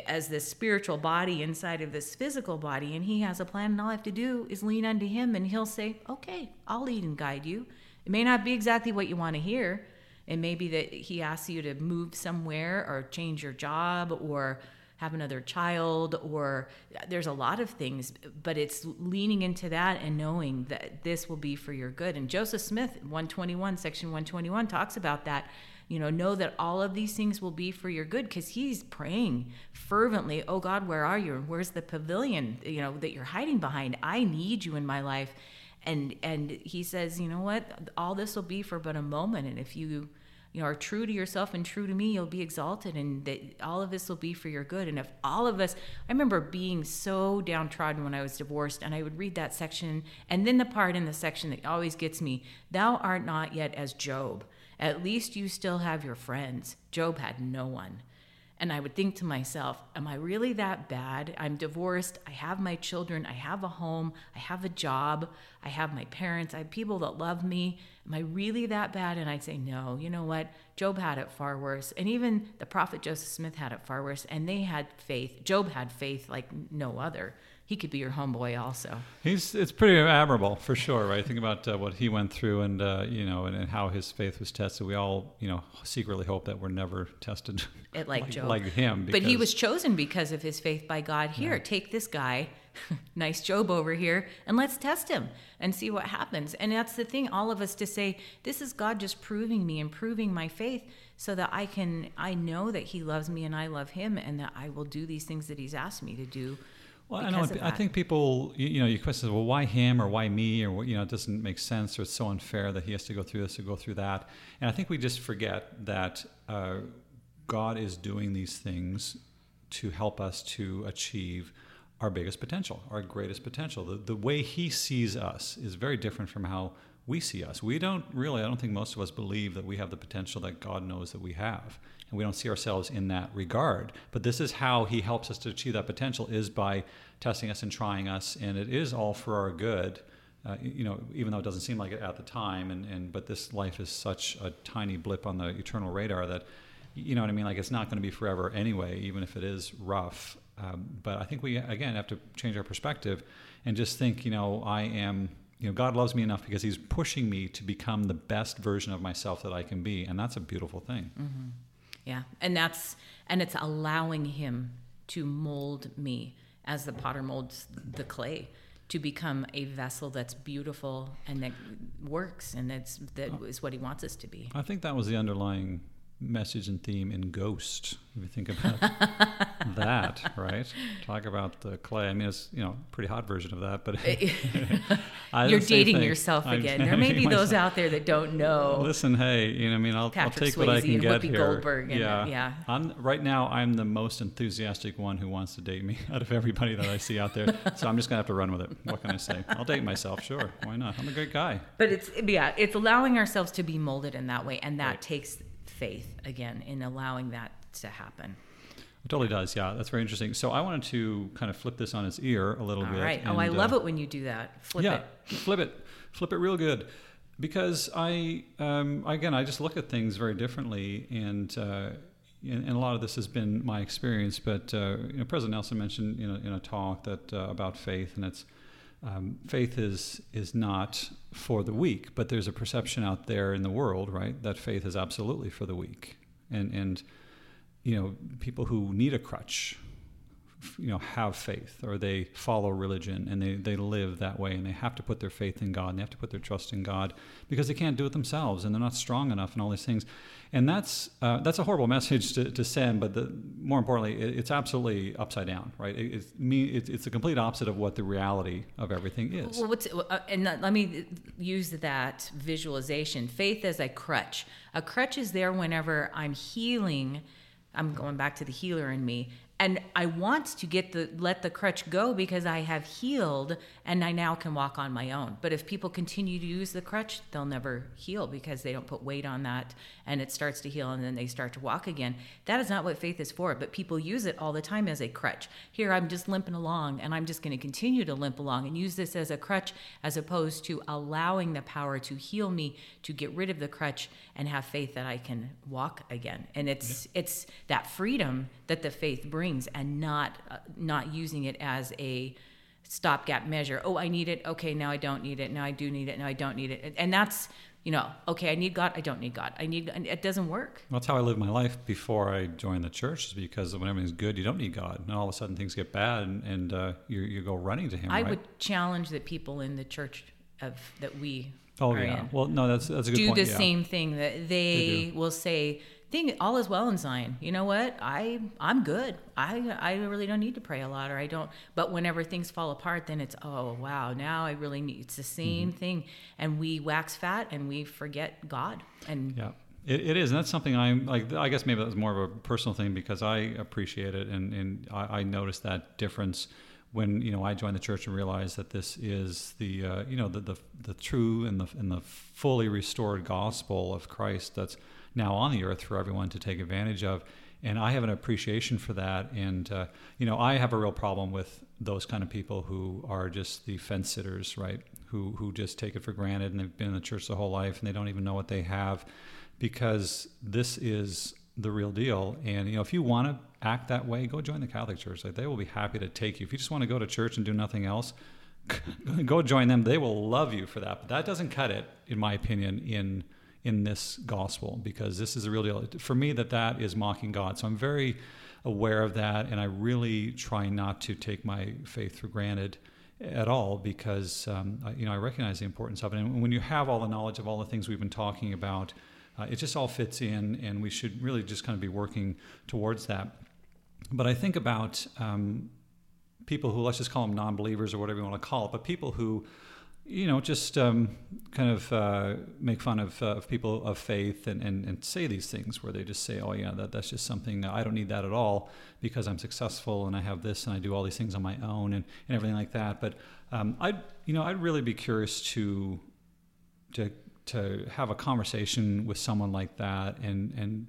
as this spiritual body inside of this physical body and he has a plan and all I have to do is lean unto him and he'll say, "Okay, I'll lead and guide you." It may not be exactly what you want to hear. It may be that he asks you to move somewhere or change your job or have another child or there's a lot of things but it's leaning into that and knowing that this will be for your good. And joseph smith 121 section 121 talks about that. You know know that all of these things will be for your good because he's praying fervently oh god where are you? Where's the pavilion you know that you're hiding behind? I need you in my life. And and he says you know what? All this will be for but a moment. And if you you know, are true to yourself and true to me, you'll be exalted, and that all of this will be for your good. And if all of us, I remember being so downtrodden when I was divorced, and I would read that section, and then the part in the section that always gets me Thou art not yet as Job. At least you still have your friends. Job had no one. And I would think to myself, am I really that bad? I'm divorced. I have my children. I have a home. I have a job. I have my parents. I have people that love me. Am I really that bad? And I'd say, no. You know what? Job had it far worse. And even the prophet Joseph Smith had it far worse. And they had faith. Job had faith like no other. He could be your homeboy also. He's it's pretty admirable for sure, right? Think about uh, what he went through, and uh, you know, and, and, how his faith was tested. We all, you know, secretly hope that we're never tested It like, like, Job. like him. but he was chosen because of his faith by God. Here, take this guy, nice Job over here, and let's test him and see what happens. And that's the thing, all of us to say, this is God just proving me and proving my faith so that I can, I know that he loves me and I love him and that I will do these things that he's asked me to do. Well, I know. I think people, you, know, you question, is, well, why him or why me or you know, it doesn't make sense or it's so unfair that he has to go through this or go through that. And I think we just forget that uh, God is doing these things to help us to achieve our biggest potential, our greatest potential. The, the way He sees us is very different from how we see us. We don't really, I don't think most of us believe that we have the potential that God knows that we have. And we don't see ourselves in that regard. But this is how He helps us to achieve that potential is by testing us and trying us. And it is all for our good. Uh, you know, even though it doesn't seem like it at the time, and, and but this life is such a tiny blip on the eternal radar that, you know what I mean. Like it's not going to be forever anyway, even if it is rough. Um, but I think we again have to change our perspective and just think, you know, I am, you know, God loves me enough because He's pushing me to become the best version of myself that I can be, and that's a beautiful thing. Yeah. And that's, and it's allowing him to mold me as the potter molds the clay to become a vessel that's beautiful and that works and that's that oh. is what he wants us to be I think that was the underlying message and theme in Ghost. If you think about that, right? Talk about the clay. I mean, it's you know pretty hot version of that, but you're dating thing. yourself I'm again there may be dating those out there that don't know Listen, hey, you know, I mean, I'll, I'll take what I Swayze can and get Whoopi here. Goldberg and, yeah, yeah. I'm right now. I'm the most enthusiastic one who wants to date me out of everybody that I see out there. so I'm just gonna have to run with it. What can I say? I'll date myself, sure. Why not? I'm a great guy. but it's yeah it's allowing ourselves to be molded in that way and that takes faith again in allowing that to happen It totally does. Yeah, that's very interesting. So I wanted to kind of flip this on its ear a little all bit. right oh i love uh, it when you do that flip yeah, it flip it, flip it real good, because I um, again I just look at things very differently, and uh, and, and a lot of this has been my experience. But uh, you know, President Nelson mentioned you know in a talk that uh, about faith, and it's um, faith is is not for the weak, but there's a perception out there in the world, right, that faith is absolutely for the weak, and and you know people who need a crutch you know have faith or they follow religion and they, they live that way and they have to put their faith in god and they have to put their trust in god because they can't do it themselves and they're not strong enough and all these things and that's uh, that's a horrible message to, to send but the, more importantly it, it's absolutely upside down right? It, it's, me, it's, it's the complete opposite of what the reality of everything is. well what's uh, and let me use that visualization. Faith as a crutch. A crutch is there whenever i'm healing I'm going back to the healer in me and I want to get the let the crutch go because I have healed and I now can walk on my own. But if people continue to use the crutch, they'll never heal because they don't put weight on that and it starts to heal and then they start to walk again. That is not what faith is for, but people use it all the time as a crutch. Here I'm just limping along and I'm just going to continue to limp along and use this as a crutch as opposed to allowing the power to heal me to get rid of the crutch and have faith that I can walk again. And it's yeah. it's that freedom that the faith brings and not uh, not using it as a stopgap measure. Oh, I need it. Okay, now I don't need it. Now I do need it. Now I don't need it. And that's you know, okay, I need God. I don't need God. I need. It doesn't work. That's how I lived my life before I joined the church. Is because when everything's good, you don't need God, and all of a sudden things get bad, and, and uh, you you go running to Him. I right? would challenge the people in the church of that we. Oh yeah. In. Well, no, that's that's a good do point. the yeah. same thing that they, they will say thing all is well in Zion. You know what? I I'm good. I I really don't need to pray a lot or I don't but whenever things fall apart then it's oh wow, now I really need it's the same mm-hmm. thing and we wax fat and we forget God. And Yeah. It, it is, and that's something I'm like. I guess maybe that's more of a personal thing because I appreciate it, and, and I, I noticed that difference when you know I joined the church and realized that this is the uh, you know the, the the true and the and the fully restored gospel of Christ that's now on the earth for everyone to take advantage of. And I have an appreciation for that. And, uh, you know, I have a real problem with those kind of people who are just the fence sitters, right? Who, who just take it for granted and they've been in the church their whole life and they don't even know what they have because this is the real deal. And, you know, if you want to act that way, go join the Catholic Church. Like, they will be happy to take you. If you just want to go to church and do nothing else, go join them. They will love you for that. But that doesn't cut it, in my opinion, in in this gospel because this is a real deal. For me, that that is mocking God. So I'm very aware of that, and I really try not to take my faith for granted at all because um, you know I recognize the importance of it. And when you have all the knowledge of all the things we've been talking about, uh, it just all fits in, and we should really just kind of be working towards that. But I think about um, people who let's just call them non-believers or whatever you want to call it, but people who you know, just um, kind of uh, make fun of, uh, of people of faith and, and, and say these things where they just say, oh, yeah, that, that's just something, I don't need that at all because I'm successful and I have this and I do all these things on my own and, and everything like that. But um, I'd, you know, I'd really be curious to, to, to have a conversation with someone like that and, and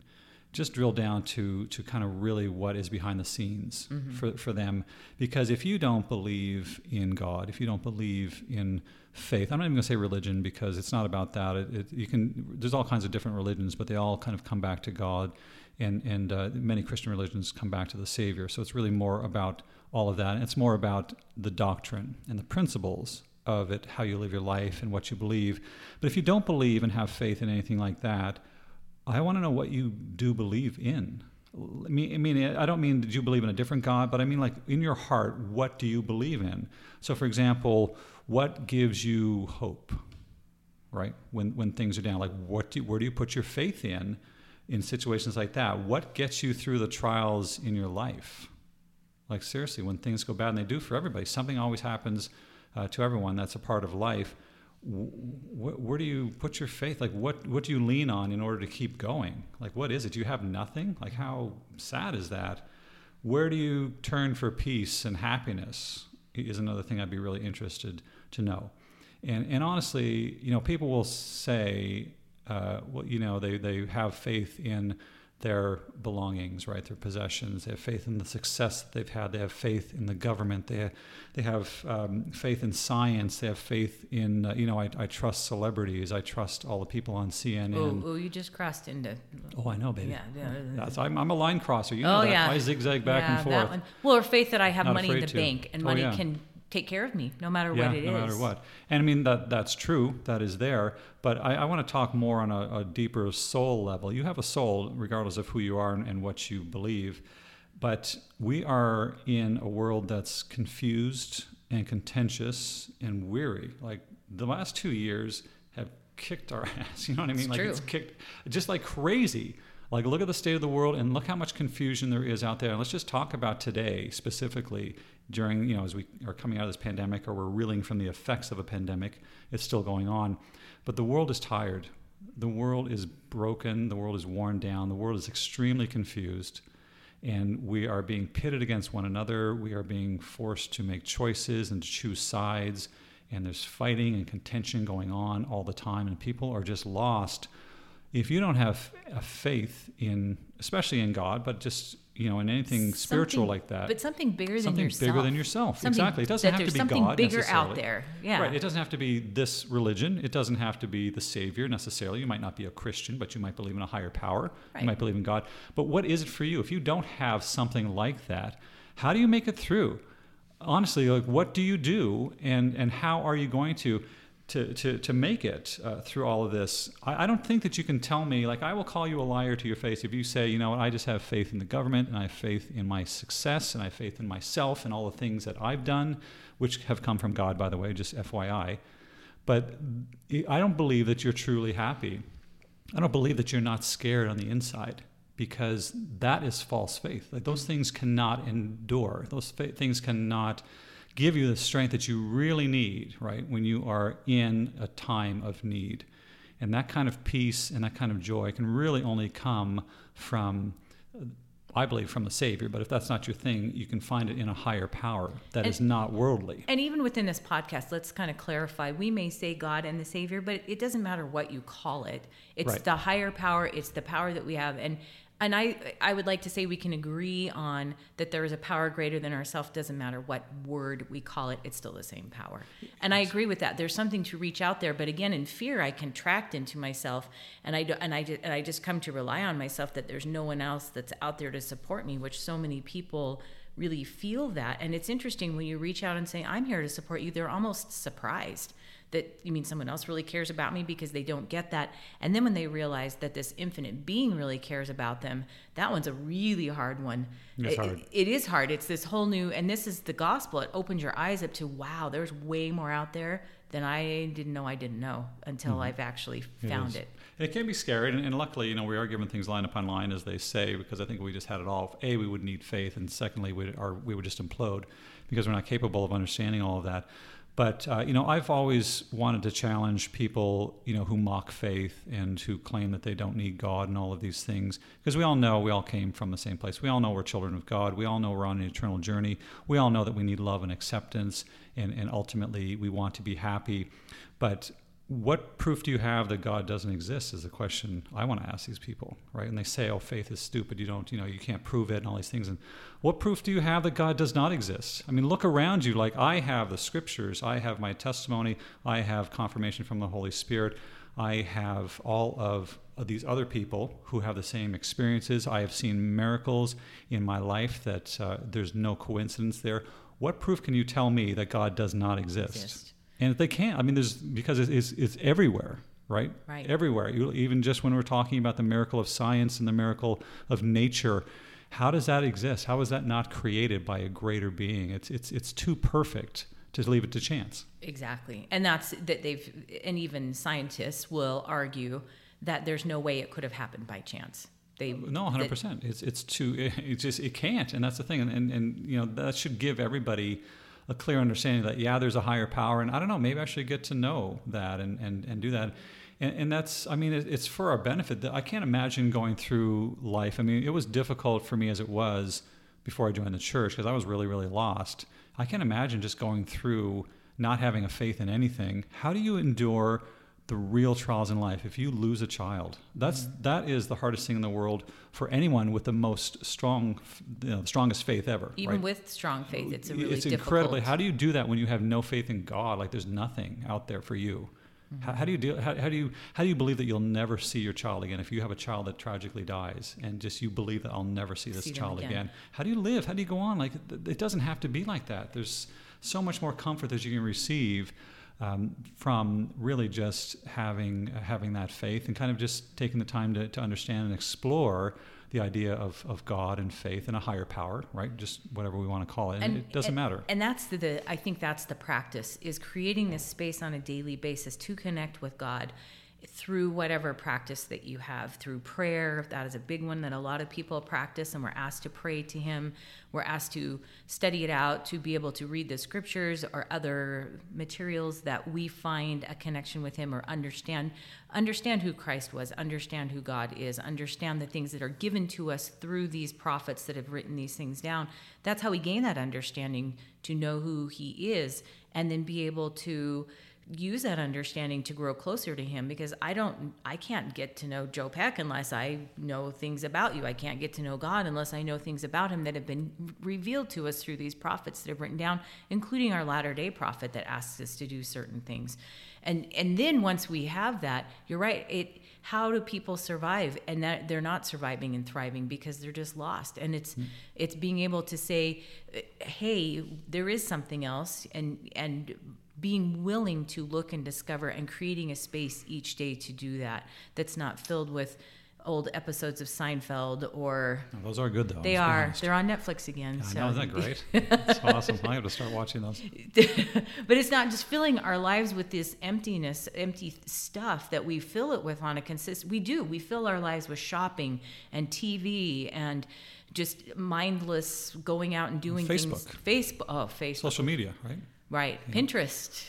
just drill down to to kind of really what is behind the scenes mm-hmm. for, for them. Because if you don't believe in god if you don't believe in faith i'm not even going to say religion because it's not about that. It, it, you can there's all kinds of different religions but they all kind of come back to god. And and uh, many christian religions come back to the savior. So it's really more about all of that. And it's more about the doctrine and the principles of it how you live your life and what you believe. But if you don't believe and have faith in anything like that I want to know what you do believe in. I mean, I don't mean did you believe in a different God, but I mean, like in your heart, what do you believe in? So, for example, what gives you hope, right? When when things are down, like what do where do you put your faith in in situations like that? What gets you through the trials in your life? Like seriously, when things go bad, and they do for everybody, something always happens uh, to everyone. That's a part of life where do you put your faith? Like, what, what do you lean on in order to keep going? Like, what is it? Do You have nothing? Like, how sad is that? Where do you turn for peace and happiness? Is another thing I'd be really interested to know. And, and honestly, you know, people will say, uh, well, you know, they, they have faith in their belongings, right? Their possessions. They have faith in the success that they've had. They have faith in the government. They have, they have um, faith in science. They have faith in uh, you know I, I trust celebrities. I trust all the people on CNN. Oh, oh you just crossed into. Oh, I know, baby. Yeah, yeah. That's, I'm, I'm a line crosser. You know oh, that. yeah. I zigzag back yeah, and forth. Well, or faith that I have Not money in the to. bank and oh, money yeah. can take care of me no matter yeah, what it is. no matter what. And I mean that that's true. That is there. But I, I want to talk more on a, a, deeper soul level. You have a soul, regardless of who you are and, and what you believe. But we are in a world that's confused and contentious and weary. Like the last two years have kicked our ass. You know what I mean? It's like true. it's kicked just like crazy. Like look at the state of the world and look how much confusion there is out there. And let's just talk about today specifically during, you know, as we are coming out of this pandemic or we're reeling from the effects of a pandemic. It's still going on. But the world is tired. The world is broken. The world is worn down. The world is extremely confused and we are being pitted against one another. We are being forced to make choices and to choose sides, and there's fighting and contention going on all the time, and people are just lost. If you don't have a faith in, especially in God, but just you know, in anything spiritual like that, But something bigger something than yourself. bigger than yourself. Something exactly. It doesn't have to be something God bigger necessarily. out there. Yeah. Right. It doesn't have to be this religion. It doesn't have to be the Savior necessarily. You might not be a Christian, but you might believe in a higher power. Right. You might believe in God. But what is it for you? If you don't have something like that, how do you make it through? Honestly, like what do you do, and and how are you going to? To, to, to make it uh, through all of this, I, I don't think that you can tell me, like, I will call you a liar to your face if you say, you know what, I just have faith in the government and I have faith in my success and I have faith in myself and all the things that I've done, which have come from God, by the way, just FYI. But I don't believe that you're truly happy. I don't believe that you're not scared on the inside because that is false faith. Like those things cannot endure. Those fa- things cannot give you the strength that you really need, right, when you are in a time of need. And that kind of peace and that kind of joy can really only come from I believe from the Savior, but if that's not your thing, you can find it in a higher power that is And- not worldly. And even within this podcast, let's kind of clarify. We may say God and the Savior, but it doesn't matter what you call it. It's Right. the higher power. It's the power that we have. And and I I would like to say we can agree on that there is a power greater than ourselves. Doesn't matter what word we call it. It's still the same power. And I agree with that. There's something to reach out there. But again, in fear, I contract into myself, and I do, and I and I just come to rely on myself that there's no one else that's out there to support me, which so many people really feel that. And it's interesting when you reach out and say, I'm here to support you, they're almost surprised that you mean someone else really cares about me because they don't get that. And then when they realize that this infinite being really cares about them, that one's a really hard one. It's It- hard. it is hard. It's this whole new, and this is the gospel. It opens your eyes up to, wow, there's way more out there than I didn't know I didn't know until mm-hmm. I've actually found it. It can be scary, and, and luckily, you know, we are given things line upon line, as they say, because I think we just had it all. A, we would need faith, and secondly, we are we would just implode because we're not capable of understanding all of that. But uh, you know, I've always wanted to challenge people, you know, who mock faith and who claim that they don't need God and all of these things, because we all know we all came from the same place. We all know we're children of God. We all know we're on an eternal journey. We all know that we need love and acceptance, and, and ultimately we want to be happy. But what proof do you have that God doesn't exist is the question I want to ask these people, right? And they say, "Oh, faith is stupid. You don't, you know, you can't prove it," and all these things. And what proof do you have that God does not exist? I mean, look around you. Like I have the scriptures, I have my testimony, I have confirmation from the Holy Spirit, I have all of these other people who have the same experiences. I have seen miracles in my life that uh, there's no coincidence there. What proof can you tell me that God does not exist? Exist. And they can't. I mean, there's because it's, it's, it's everywhere, right? Right. Everywhere. Even just when we're talking about the miracle of science and the miracle of nature, how does that exist? How is that not created by a greater being? It's it's it's too perfect to leave it to chance. Exactly. And that's that they've, and even scientists will argue that there's no way it could have happened by chance. They No, hundred that- percent. It's it's too. It just it can't, and that's the thing. And, and and you know that should give everybody a clear understanding that yeah, there's a higher power, and I don't know, maybe I should get to know that and and and do that. And, and that's, I mean, it, it's for our benefit. I can't imagine going through life. I mean, it was difficult for me as it was before I joined the church because I was really, really lost. I can't imagine just going through not having a faith in anything. How do you endure the real trials in life if you lose a child that's that is the hardest thing in the world for anyone with the most strong you know, the strongest faith ever even right? with strong faith, it's a really it's difficult. incredibly how do you do that when you have no faith in god like there's nothing out there for you Mm-hmm. how, how do you deal how, how do you how do you believe that you'll never see your child again if you have a child that tragically dies and just you believe that i'll never see this See child again. again how do you live how do you go on like it doesn't have to be like that there's so much more comfort that you can receive um, from really just having having that faith and kind of just taking the time to, to understand and explore the idea of, of God and faith and a higher power, right? Just whatever we want to call it. And, it doesn't and, matter. And that's the, the I think that's the practice is creating this space on a daily basis to connect with God through whatever practice that you have through prayer. That is a big one that a lot of people practice and we're asked to pray to him. We're asked to study it out to be able to read the scriptures or other materials that we find a connection with him or understand understand who Christ was understand who God is understand the things that are given to us through these prophets that have written these things down. That's how we gain that understanding to know who he is and then be able to use that understanding to grow closer to him because I don't I can't get to know Joe Peck unless I know things about you. I can't get to know God unless I know things about him that have been revealed to us through these prophets that have written down, including our latter-day prophet that asks us to do certain things. And and then once we have that, you're right, it how do people survive and that they're not surviving and thriving because they're just lost and it's mm. it's being able to say hey there is something else and and being willing to look and discover and creating a space each day to do that that's not filled with old episodes of Seinfeld or oh, those are good though. They are. They're on Netflix again. Yeah, so. Know, isn't that great? That's awesome. I have to start watching those. but it's not just filling our lives with this emptiness, empty stuff that we fill it with on a consistent. We do. We fill our lives with shopping and TV and just mindless going out and doing Facebook. things. Facebook. Oh, Facebook. Social media, right? Right. Yeah. Pinterest.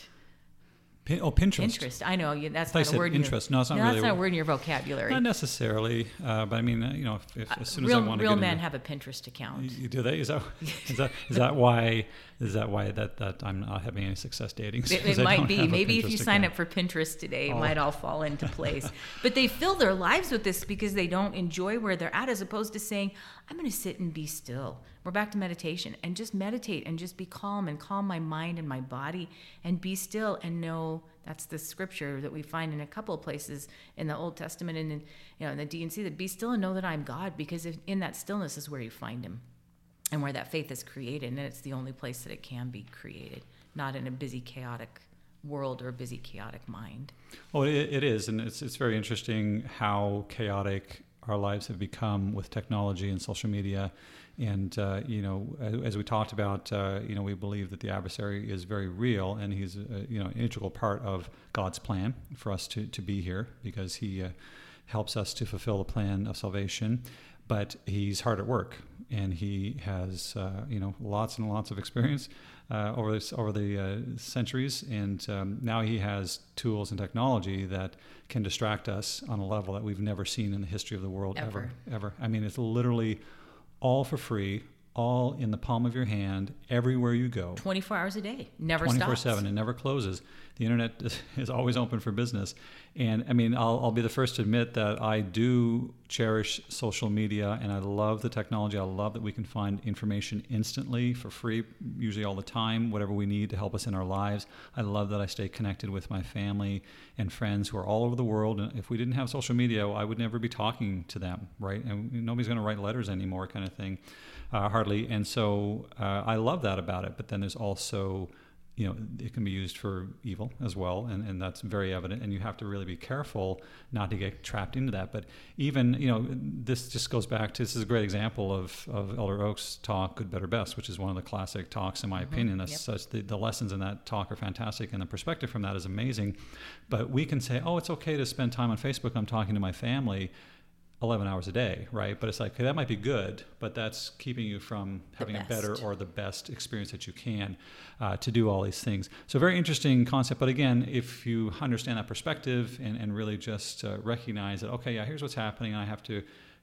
Pin, oh, Pinterest. Pinterest. I know. That's not a word. Interest. Your, no, it's not no, really. That's not a word in your vocabulary. Not necessarily, uh, but I mean, uh, you know, if, if, as soon real, as I want to real men into, have a Pinterest account. You, do they? Is that is that is that why is that why that, that I'm not having any success dating? It, it might be. Maybe if you account. sign up for Pinterest today, it oh. might all fall into place. but they fill their lives with this because they don't enjoy where they're at, as opposed to saying, "I'm going to sit and be still." We're back to meditation and just meditate and just be calm and calm my mind and my body and be still and know that's the scripture that we find in a couple of places in the Old Testament and in, you know in the D&C that be still and know that I'm God because if, in that stillness is where you find him and where that faith is created and it's the only place that it can be created not in a busy chaotic world or a busy chaotic mind. Well, it, it is, and it's it's very interesting how chaotic our lives have become with technology and social media and uh, you know, as, we talked about, uh, you know, we believe that the adversary is very real, and he's uh, you know an integral part of God's plan for us to to be here because he uh, helps us to fulfill the plan of salvation. But he's hard at work, and he has uh, you know lots and lots of experience uh, over this over the centuries, and um, now he has tools and technology that can distract us on a level that we've never seen in the history of the world ever. Ever. ever. I mean, it's literally all for free, all in the palm of your hand, everywhere you go. 24 hours a day, never twenty four seven, it never closes. The internet is always open for business. And I mean, I'll, I'll be the first to admit that I do cherish social media and I love the technology. I love that we can find information instantly for free, usually all the time, whatever we need to help us in our lives. I love that I stay connected with my family and friends who are all over the world. And if we didn't have social media, I would never be talking to them, right? And nobody's going to write letters anymore, kind of thing, uh, hardly. And so uh, I love that about it. But then there's also you know it can be used for evil as well and, and that's very evident and you have to really be careful not to get trapped into that but even you know this just goes back to this is a great example of, of elder oaks talk good better best which is one of the classic talks in my mm-hmm. opinion as yep. such the, the lessons in that talk are fantastic and the perspective from that is amazing but we can say oh it's okay to spend time on facebook i'm talking to my family 11 hours a day, right? But it's like, okay, that might be good, but that's keeping you from having a better or the best experience that you can uh, to do all these things. So, very interesting concept. But again, if you understand that perspective and, and really just uh, recognize that, okay, yeah, here's what's happening, I have to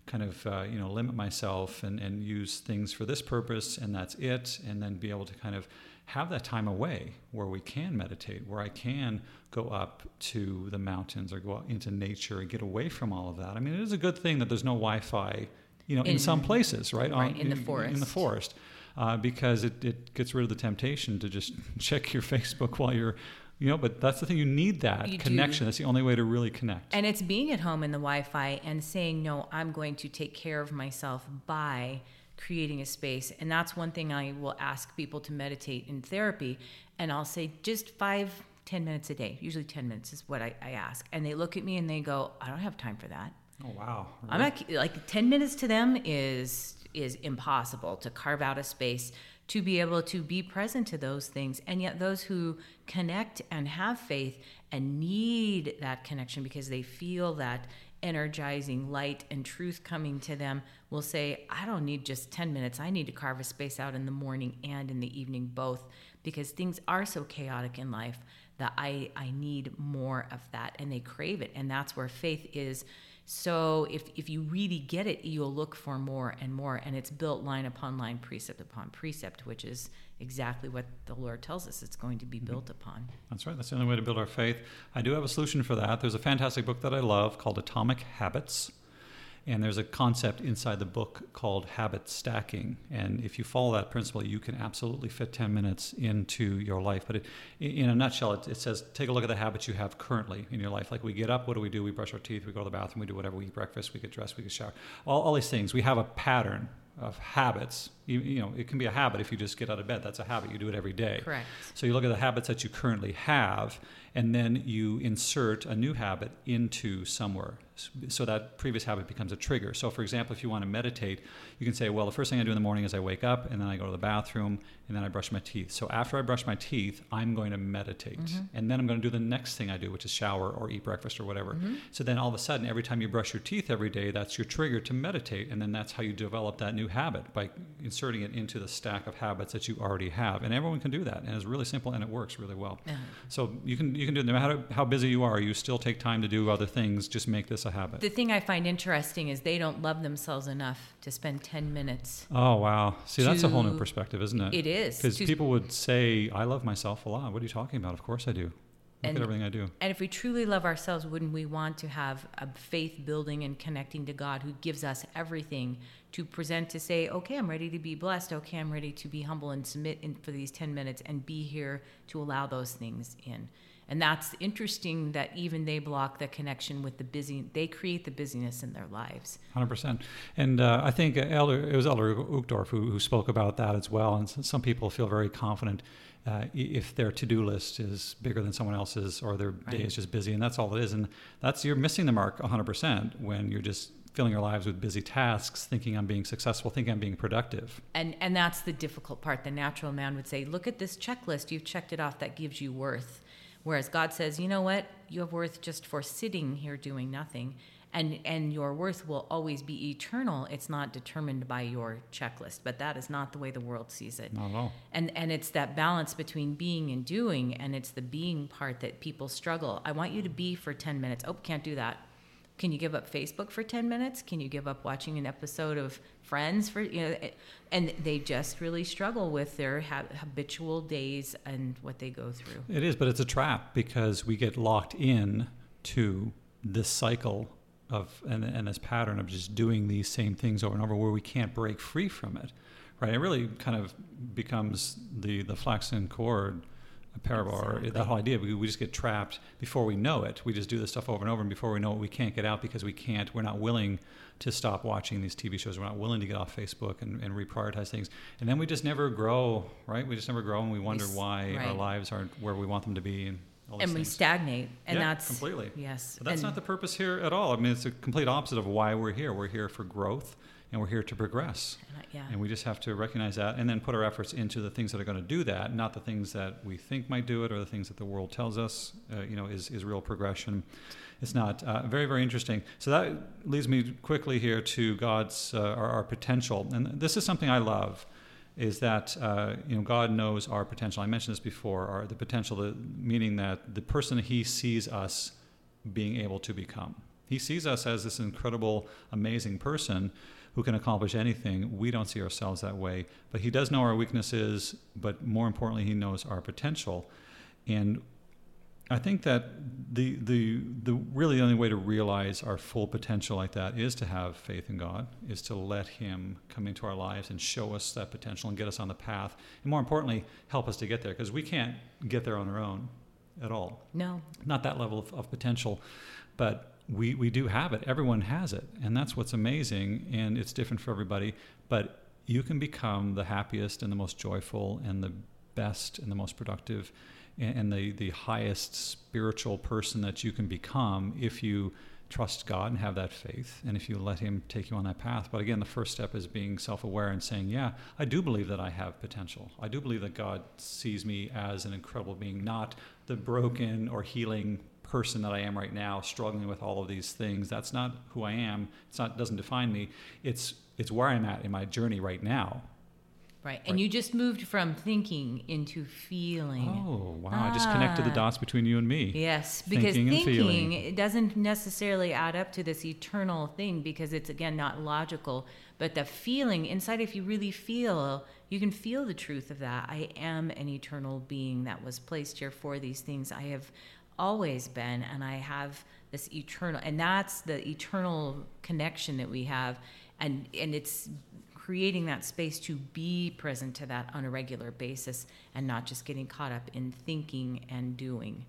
kind of uh, you know limit myself and, and use things for this purpose and that's it and then be able to kind of have that time away where we can meditate, where I can go up to the mountains or go out into nature and get away from all of that. I mean, it is a good thing that there's no Wi-Fi, you know, in, in some places, right? Right, On, in the forest. In the forest. Uh, because it, it gets rid of the temptation to just check your Facebook while you're You know, but that's the thing. You need that You do. connection. That's the only way to really connect. And it's being at home in the Wi Fi and saying, no, I'm going to take care of myself by creating a space. And that's one thing I will ask people to meditate in therapy. And I'll say, just five, ten minutes a day. Usually 10 minutes is what I, I ask. And they look at me and they go, I don't have time for that. oh wow! I'm not like 10 minutes to them is is impossible to carve out a space to be able to be present to those things. And yet those who connect and have faith and need that connection because they feel that energizing light and truth coming to them will say, I don't need just 10 minutes. I need to carve a space out in the morning and in the evening both because things are so chaotic in life that I, I need more of that and they crave it. And that's where faith is. So if, if you really get it, you'll look for more and more. And it's built line upon line, precept upon precept, which is exactly what the Lord tells us it's going to be mm-hmm. built upon. That's right. That's the only way to build our faith. I do have a solution for that. There's a fantastic book that I love called Atomic Habits. And there's a concept inside the book called habit stacking. And if you follow that principle, you can absolutely fit 10 minutes into your life. But it, in a nutshell, it, it says take a look at the habits you have currently in your life. Like we get up, what do we do? We brush our teeth, we go to the bathroom, we do whatever, we eat breakfast, we get dressed, we get shower. All, all these things. We have a pattern of habits. You, you know, it can be a habit if you just get out of bed. That's a habit. You do it every day. Correct. So you look at the habits that you currently have, and then you insert a new habit into somewhere. So that previous habit becomes a trigger. So, for example, if you want to meditate, you can say, well, the first thing I do in the morning is I wake up, and then I go to the bathroom, and then I brush my teeth. So after I brush my teeth, I'm going to meditate. Mm-hmm. And then I'm going to do the next thing I do, which is shower or eat breakfast or whatever. Mm-hmm. So then all of a sudden, every time you brush your teeth every day, that's your trigger to meditate. And then that's how you develop that new habit by inserting it into the stack of habits that you already have. And everyone can do that. And it's really simple and it works really well. So you can you can do it no matter how busy you are, you still take time to do other things. Just make this a habit. The thing I find interesting is they don't love themselves enough to spend 10 minutes. Oh wow! See, that's a whole new perspective, isn't it? It is. because people would say, "I love myself a lot." What are you talking about? Of course I do. Look And- at everything I do. And if we truly love ourselves, wouldn't we want to have a faith building and connecting to God who gives us everything to present to say, okay, I'm ready to be blessed. Okay, I'm ready to be humble and submit in for these 10 minutes and be here to allow those things in. And that's interesting that even they block the connection with the busy, they create the busyness in their lives. Hundred percent, and uh, I think Elder it was Elder Uchtdorf who, who spoke about that as well. And some people feel very confident uh, if their to-do list is bigger than someone else's, or their day is just busy, and that's all it is. And that's you're missing the mark hundred percent when you're just filling your lives with busy tasks, thinking I'm being successful, thinking I'm being productive. And and that's the difficult part. The natural man would say, "Look at this checklist. You've checked it off. That gives you worth." Whereas God says, "You know what? You have worth just for sitting here doing nothing." And and your worth will always be eternal. It's not determined by your checklist, but that is not the way the world sees it. Not at all. And and it's that balance between being and doing, and it's the being part that people struggle. I want you to be for 10 minutes. Oh, can't do that. Can you give up Facebook for 10 minutes? Can you give up watching an episode of Friends for you know eh, and they just really struggle with their ha- habitual days and what they go through. It is, but it's a trap because we get locked in to this cycle of and, and this pattern of just doing these same things over and over where we can't break free from it. Right? It really kind of becomes the the flaxen cord parable or Exactly. that whole idea. We, we just get trapped before we know it. We just do this stuff over and over, and before we know it, we can't get out because we can't. We're not willing to stop watching these TV shows. We're not willing to get off Facebook and, and reprioritize things. And then we just never grow, right? We just never grow, and we wonder s- why our lives aren't where we want them to be. And, And we things. stagnate and Yeah, that's completely. Yes. But that's and- not the purpose here at all. I mean, it's a complete opposite of why we're here. We're here for growth, and we're here to progress. and I- yeah. And we just have to recognize that and then put our efforts into the things that are going to do that, not the things that we think might do it or the things that the world tells us, uh, you know, is, is real progression. It's not. Uh, very, very interesting. So that leads me quickly here to God's, uh, our, our potential. And this is something I love, is that, uh, you know, God knows our potential. I mentioned this before, our, the potential, the, meaning that the person he sees us being able to become. He sees us as this incredible, amazing person who can accomplish anything. We don't see ourselves that way, but he does know our weaknesses, but more importantly, he knows our potential. And I think that the the the really the only way to realize our full potential like that is to have faith in God, is to let Him come into our lives and show us that potential and get us on the path, and more importantly, help us to get there because we can't get there on our own. at all. No. Not that level of, of potential, but we, we do have it. Everyone has it. And that's what's amazing. And it's different for everybody. But you can become the happiest and the most joyful and the best and the most productive and, and the, the highest spiritual person that you can become if you trust God and have that faith, and if you let Him take you on that path. But again, the first step is being self aware and saying, Yeah, I do believe that I have potential. I do believe that God sees me as an incredible being, not the broken or healing person that I am right now, struggling with all of these things. That's not who I am. It's not doesn't define me. It's it's where I'm at in my journey right now. Right. And you just moved from thinking into feeling. Oh, wow. I just connected the Ah. dots between you and me. Yes, because Thinking and thinking, feeling. it doesn't necessarily add up to this eternal thing because it's again not logical. But the feeling inside, if you really feel, you can feel the truth of that. I am an eternal being that was placed here for these things. I have always been, and I have this eternal, and that's the eternal connection that we have, and and it's creating that space to be present to that on a regular basis and not just getting caught up in thinking and doing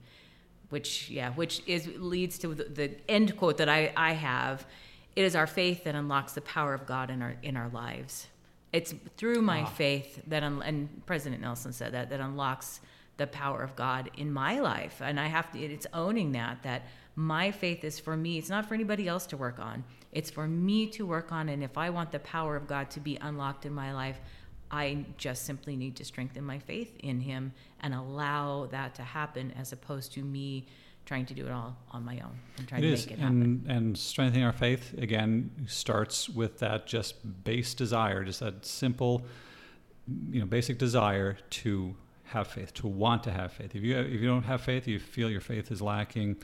which yeah which is leads to the, the end quote that I, I have. It is our faith that unlocks the power of god in our in our lives. It's through my ah. faith that un, and president nelson said that that unlocks the power of god in my life. And i have to it's owning that that my faith is for me. It's not for anybody else to work on. It's for me to work on. And if i want the power of god to be unlocked in my life I just simply need to strengthen my faith in Him and allow that to happen as opposed to me trying to do it all on my own and trying It to is, make it happen. and and strengthening our faith again starts with that just base desire, just that simple, you know, basic desire to have faith, to want to have faith. If you if you don't have faith, you feel your faith is lacking.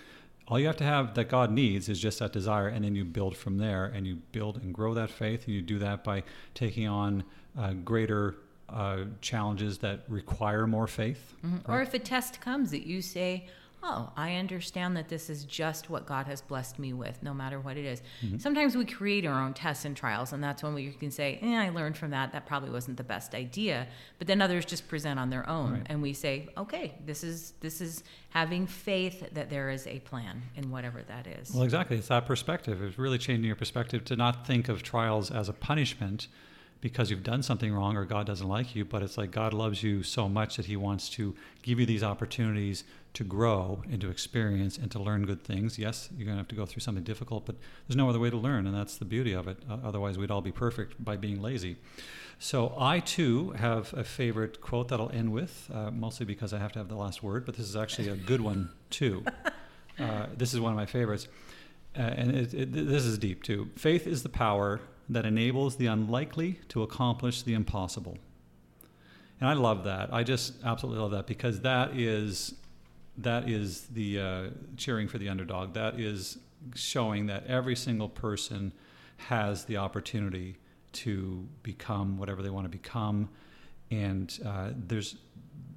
All you have to have that God needs is just that desire, and then you build from there, and you build and grow that faith. And you do that by taking on uh, greater uh, challenges that require more faith. Mhm. Or if a test comes that you say, Oh, I understand that this is just what God has blessed me with, no matter what it is." Mm-hmm. Sometimes we create our own tests and trials, and that's when we can say, eh, I learned from that. That probably wasn't the best idea. But then others just present on their own, Right. and we say, okay, this is this is having faith that there is a plan in whatever that is. Well, exactly. It's that perspective. It's really changing your perspective to not think of trials as a punishment because you've done something wrong or God doesn't like you, but it's like God loves you so much that He wants to give you these opportunities to grow and to experience and to learn good things. Yes, you're going to have to go through something difficult, but there's no other way to learn, and that's the beauty of it. Uh, otherwise, we'd all be perfect by being lazy. So, I too have a favorite quote that I'll end with, uh, mostly because I have to have the last word, but this is actually a good one too. Uh, this is one of my favorites. Uh, and it, it, this is deep too. Faith is the power that enables the unlikely to accomplish the impossible. And I love that. I just absolutely love that because that is that is the uh, cheering for the underdog. That is showing that every single person has the opportunity to become whatever they want to become. And uh, there's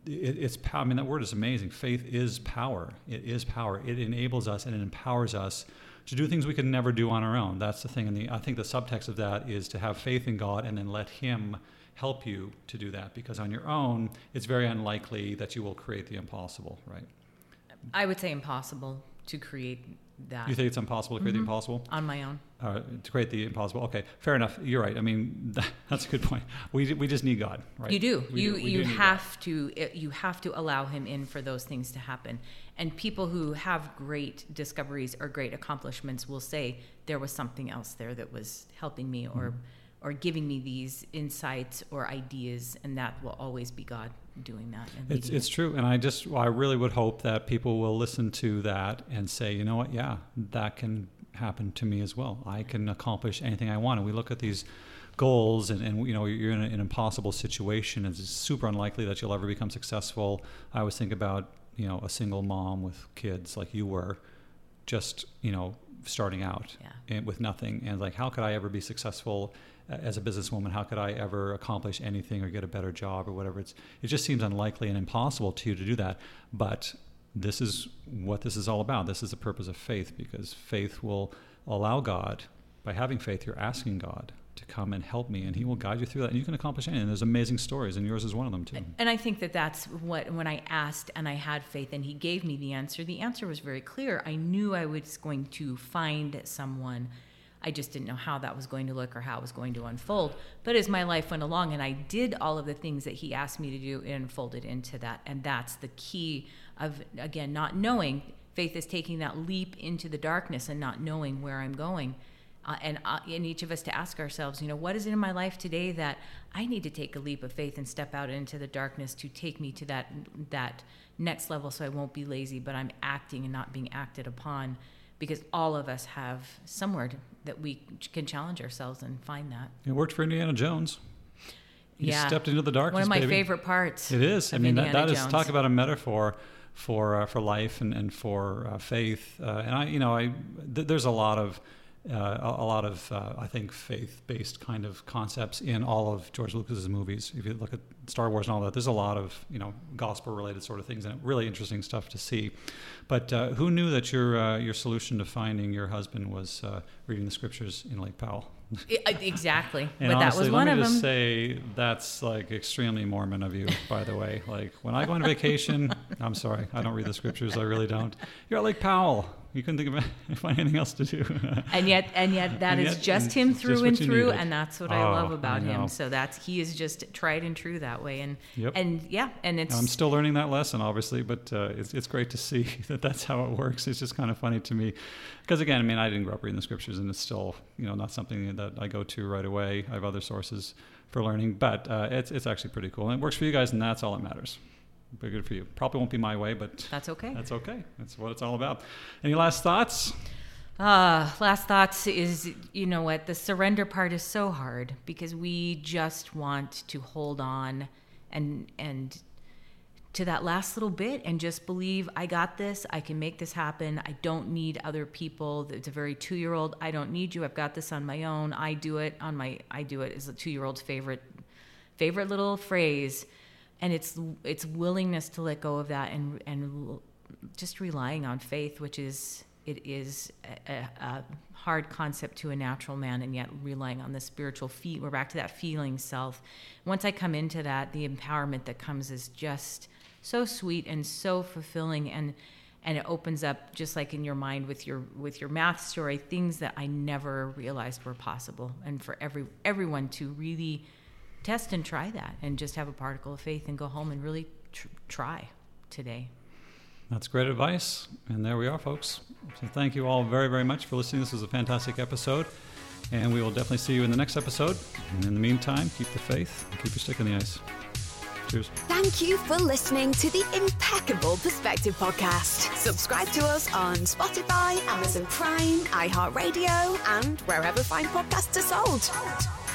it, it's power. I mean, that word is amazing. Faith is power. It is power. It enables us and it empowers us to do things we could never do on our own. That's the thing. And the, I think the subtext of that is to have faith in God and then let Him help you to do that. Because on your own, it's very unlikely that you will create the impossible, right? I would say impossible to create that You think it's impossible to create Mm-hmm. the impossible? on my own. Uh, to create the impossible. Okay, fair enough. You're right. I mean, that's a good point. We, we just need God, right? You do. We you we you God. have to you have to allow him in for those things to happen. And people who have great discoveries or great accomplishments will say there was something else there that was helping me or Mm-hmm. or giving me these insights or ideas and that will always be God doing that It's, it's it. true. And I just, I really would hope that people will listen to that and say, you know what, yeah, that can happen to me as well. I can accomplish anything I want. And we look at these goals and, and you know, you're in an impossible situation. It's super unlikely that you'll ever become successful. I always think about, you know, a single mom with kids like you were, just, you know, starting out Yeah. and with nothing. And like, how could I ever be successful as a businesswoman? How could I ever accomplish anything or get a better job or whatever? It's, it just seems unlikely and impossible to you to do that. But this is what this is all about. This is the purpose of faith because faith will allow God, by having faith, you're asking God to come and help me, and He will guide you through that, and you can accomplish anything. There's amazing stories, and yours is one of them too. And I think that that's what when I asked and I had faith, and He gave me the answer. The answer was very clear. I knew I was going to find someone. I just didn't know how that was going to look or how it was going to unfold. But as my life went along and I did all of the things that he asked me to do, it unfolded into that. And that's the key of, again, not knowing. Faith is taking that leap into the darkness and not knowing where I'm going. Uh, and uh, in each of us to ask ourselves, you know, what is it in my life today that I need to take a leap of faith and step out into the darkness to take me to that that next level, so I won't be lazy, but I'm acting and not being acted upon, because all of us have somewhere to, that we can challenge ourselves and find that. It worked for Indiana Jones. He yeah, stepped into the darkness. One of my baby. favorite parts. It is. I mean, that, that is talk about a metaphor for uh, for life and and for uh, faith. Uh, and I, you know, I th- there's a lot of uh, a, a lot of uh, I think faith-based kind of concepts in all of George Lucas's movies. If you look at Star Wars and all that, there's a lot of you know gospel-related sort of things and really interesting stuff to see. But uh, who knew that your uh, your solution to finding your husband was uh, reading the scriptures in Lake Powell? Exactly. And but honestly, that was one let of me them. just say that's like extremely Mormon of you, by the way. Like when I go on vacation, I'm sorry, I don't read the scriptures. I really don't. You're at Lake Powell. You couldn't think of find anything else to do. and yet and yet that And is yet just him through what and through and that's what i Oh, love about know. him so that's he is just tried and true that way and Yep. and yeah and it's I'm still learning that lesson, obviously, but uh, it's, it's great to see that that's how it works. It's just kind of funny to me, because again, I mean, I didn't grow up reading the scriptures, and it's still, you know, not something that I go to right away. I have other sources for learning, but uh, it's it's actually pretty cool, and it works for you guys, and that's all that matters. But good for you. Probably won't be my way, but that's okay that's okay. That's what it's all about. Any last thoughts? Uh, last thoughts is, you know what, the surrender part is so hard because we just want to hold on and, and to that last little bit and just believe I got this, I can make this happen. I don't need other people. It's a very two year old. I don't need you. I've got this on my own. I do it on my, I do it is a two year old's favorite, favorite little phrase. And it's, it's willingness to let go of that and, and just relying on faith, which is, it is a, a, hard concept to a natural man and yet relying on the spiritual feet we're back to that feeling self. Once i come into that the empowerment that comes is just so sweet and so fulfilling and and it opens up just like in your mind with your with your math story things that i never realized were possible. And for every everyone to really test and try that and just have a particle of faith and go home and really tr- try today That's great advice. And there we are, folks. So thank you all very, very much for listening. This was a fantastic episode. And we will definitely see you in the next episode. And in the meantime, keep the faith and keep your stick in the ice. Cheers. Thank you for listening to the Impeccable Perspective podcast. Subscribe to us on Spotify, Amazon Prime, iHeartRadio, and wherever fine podcasts are sold.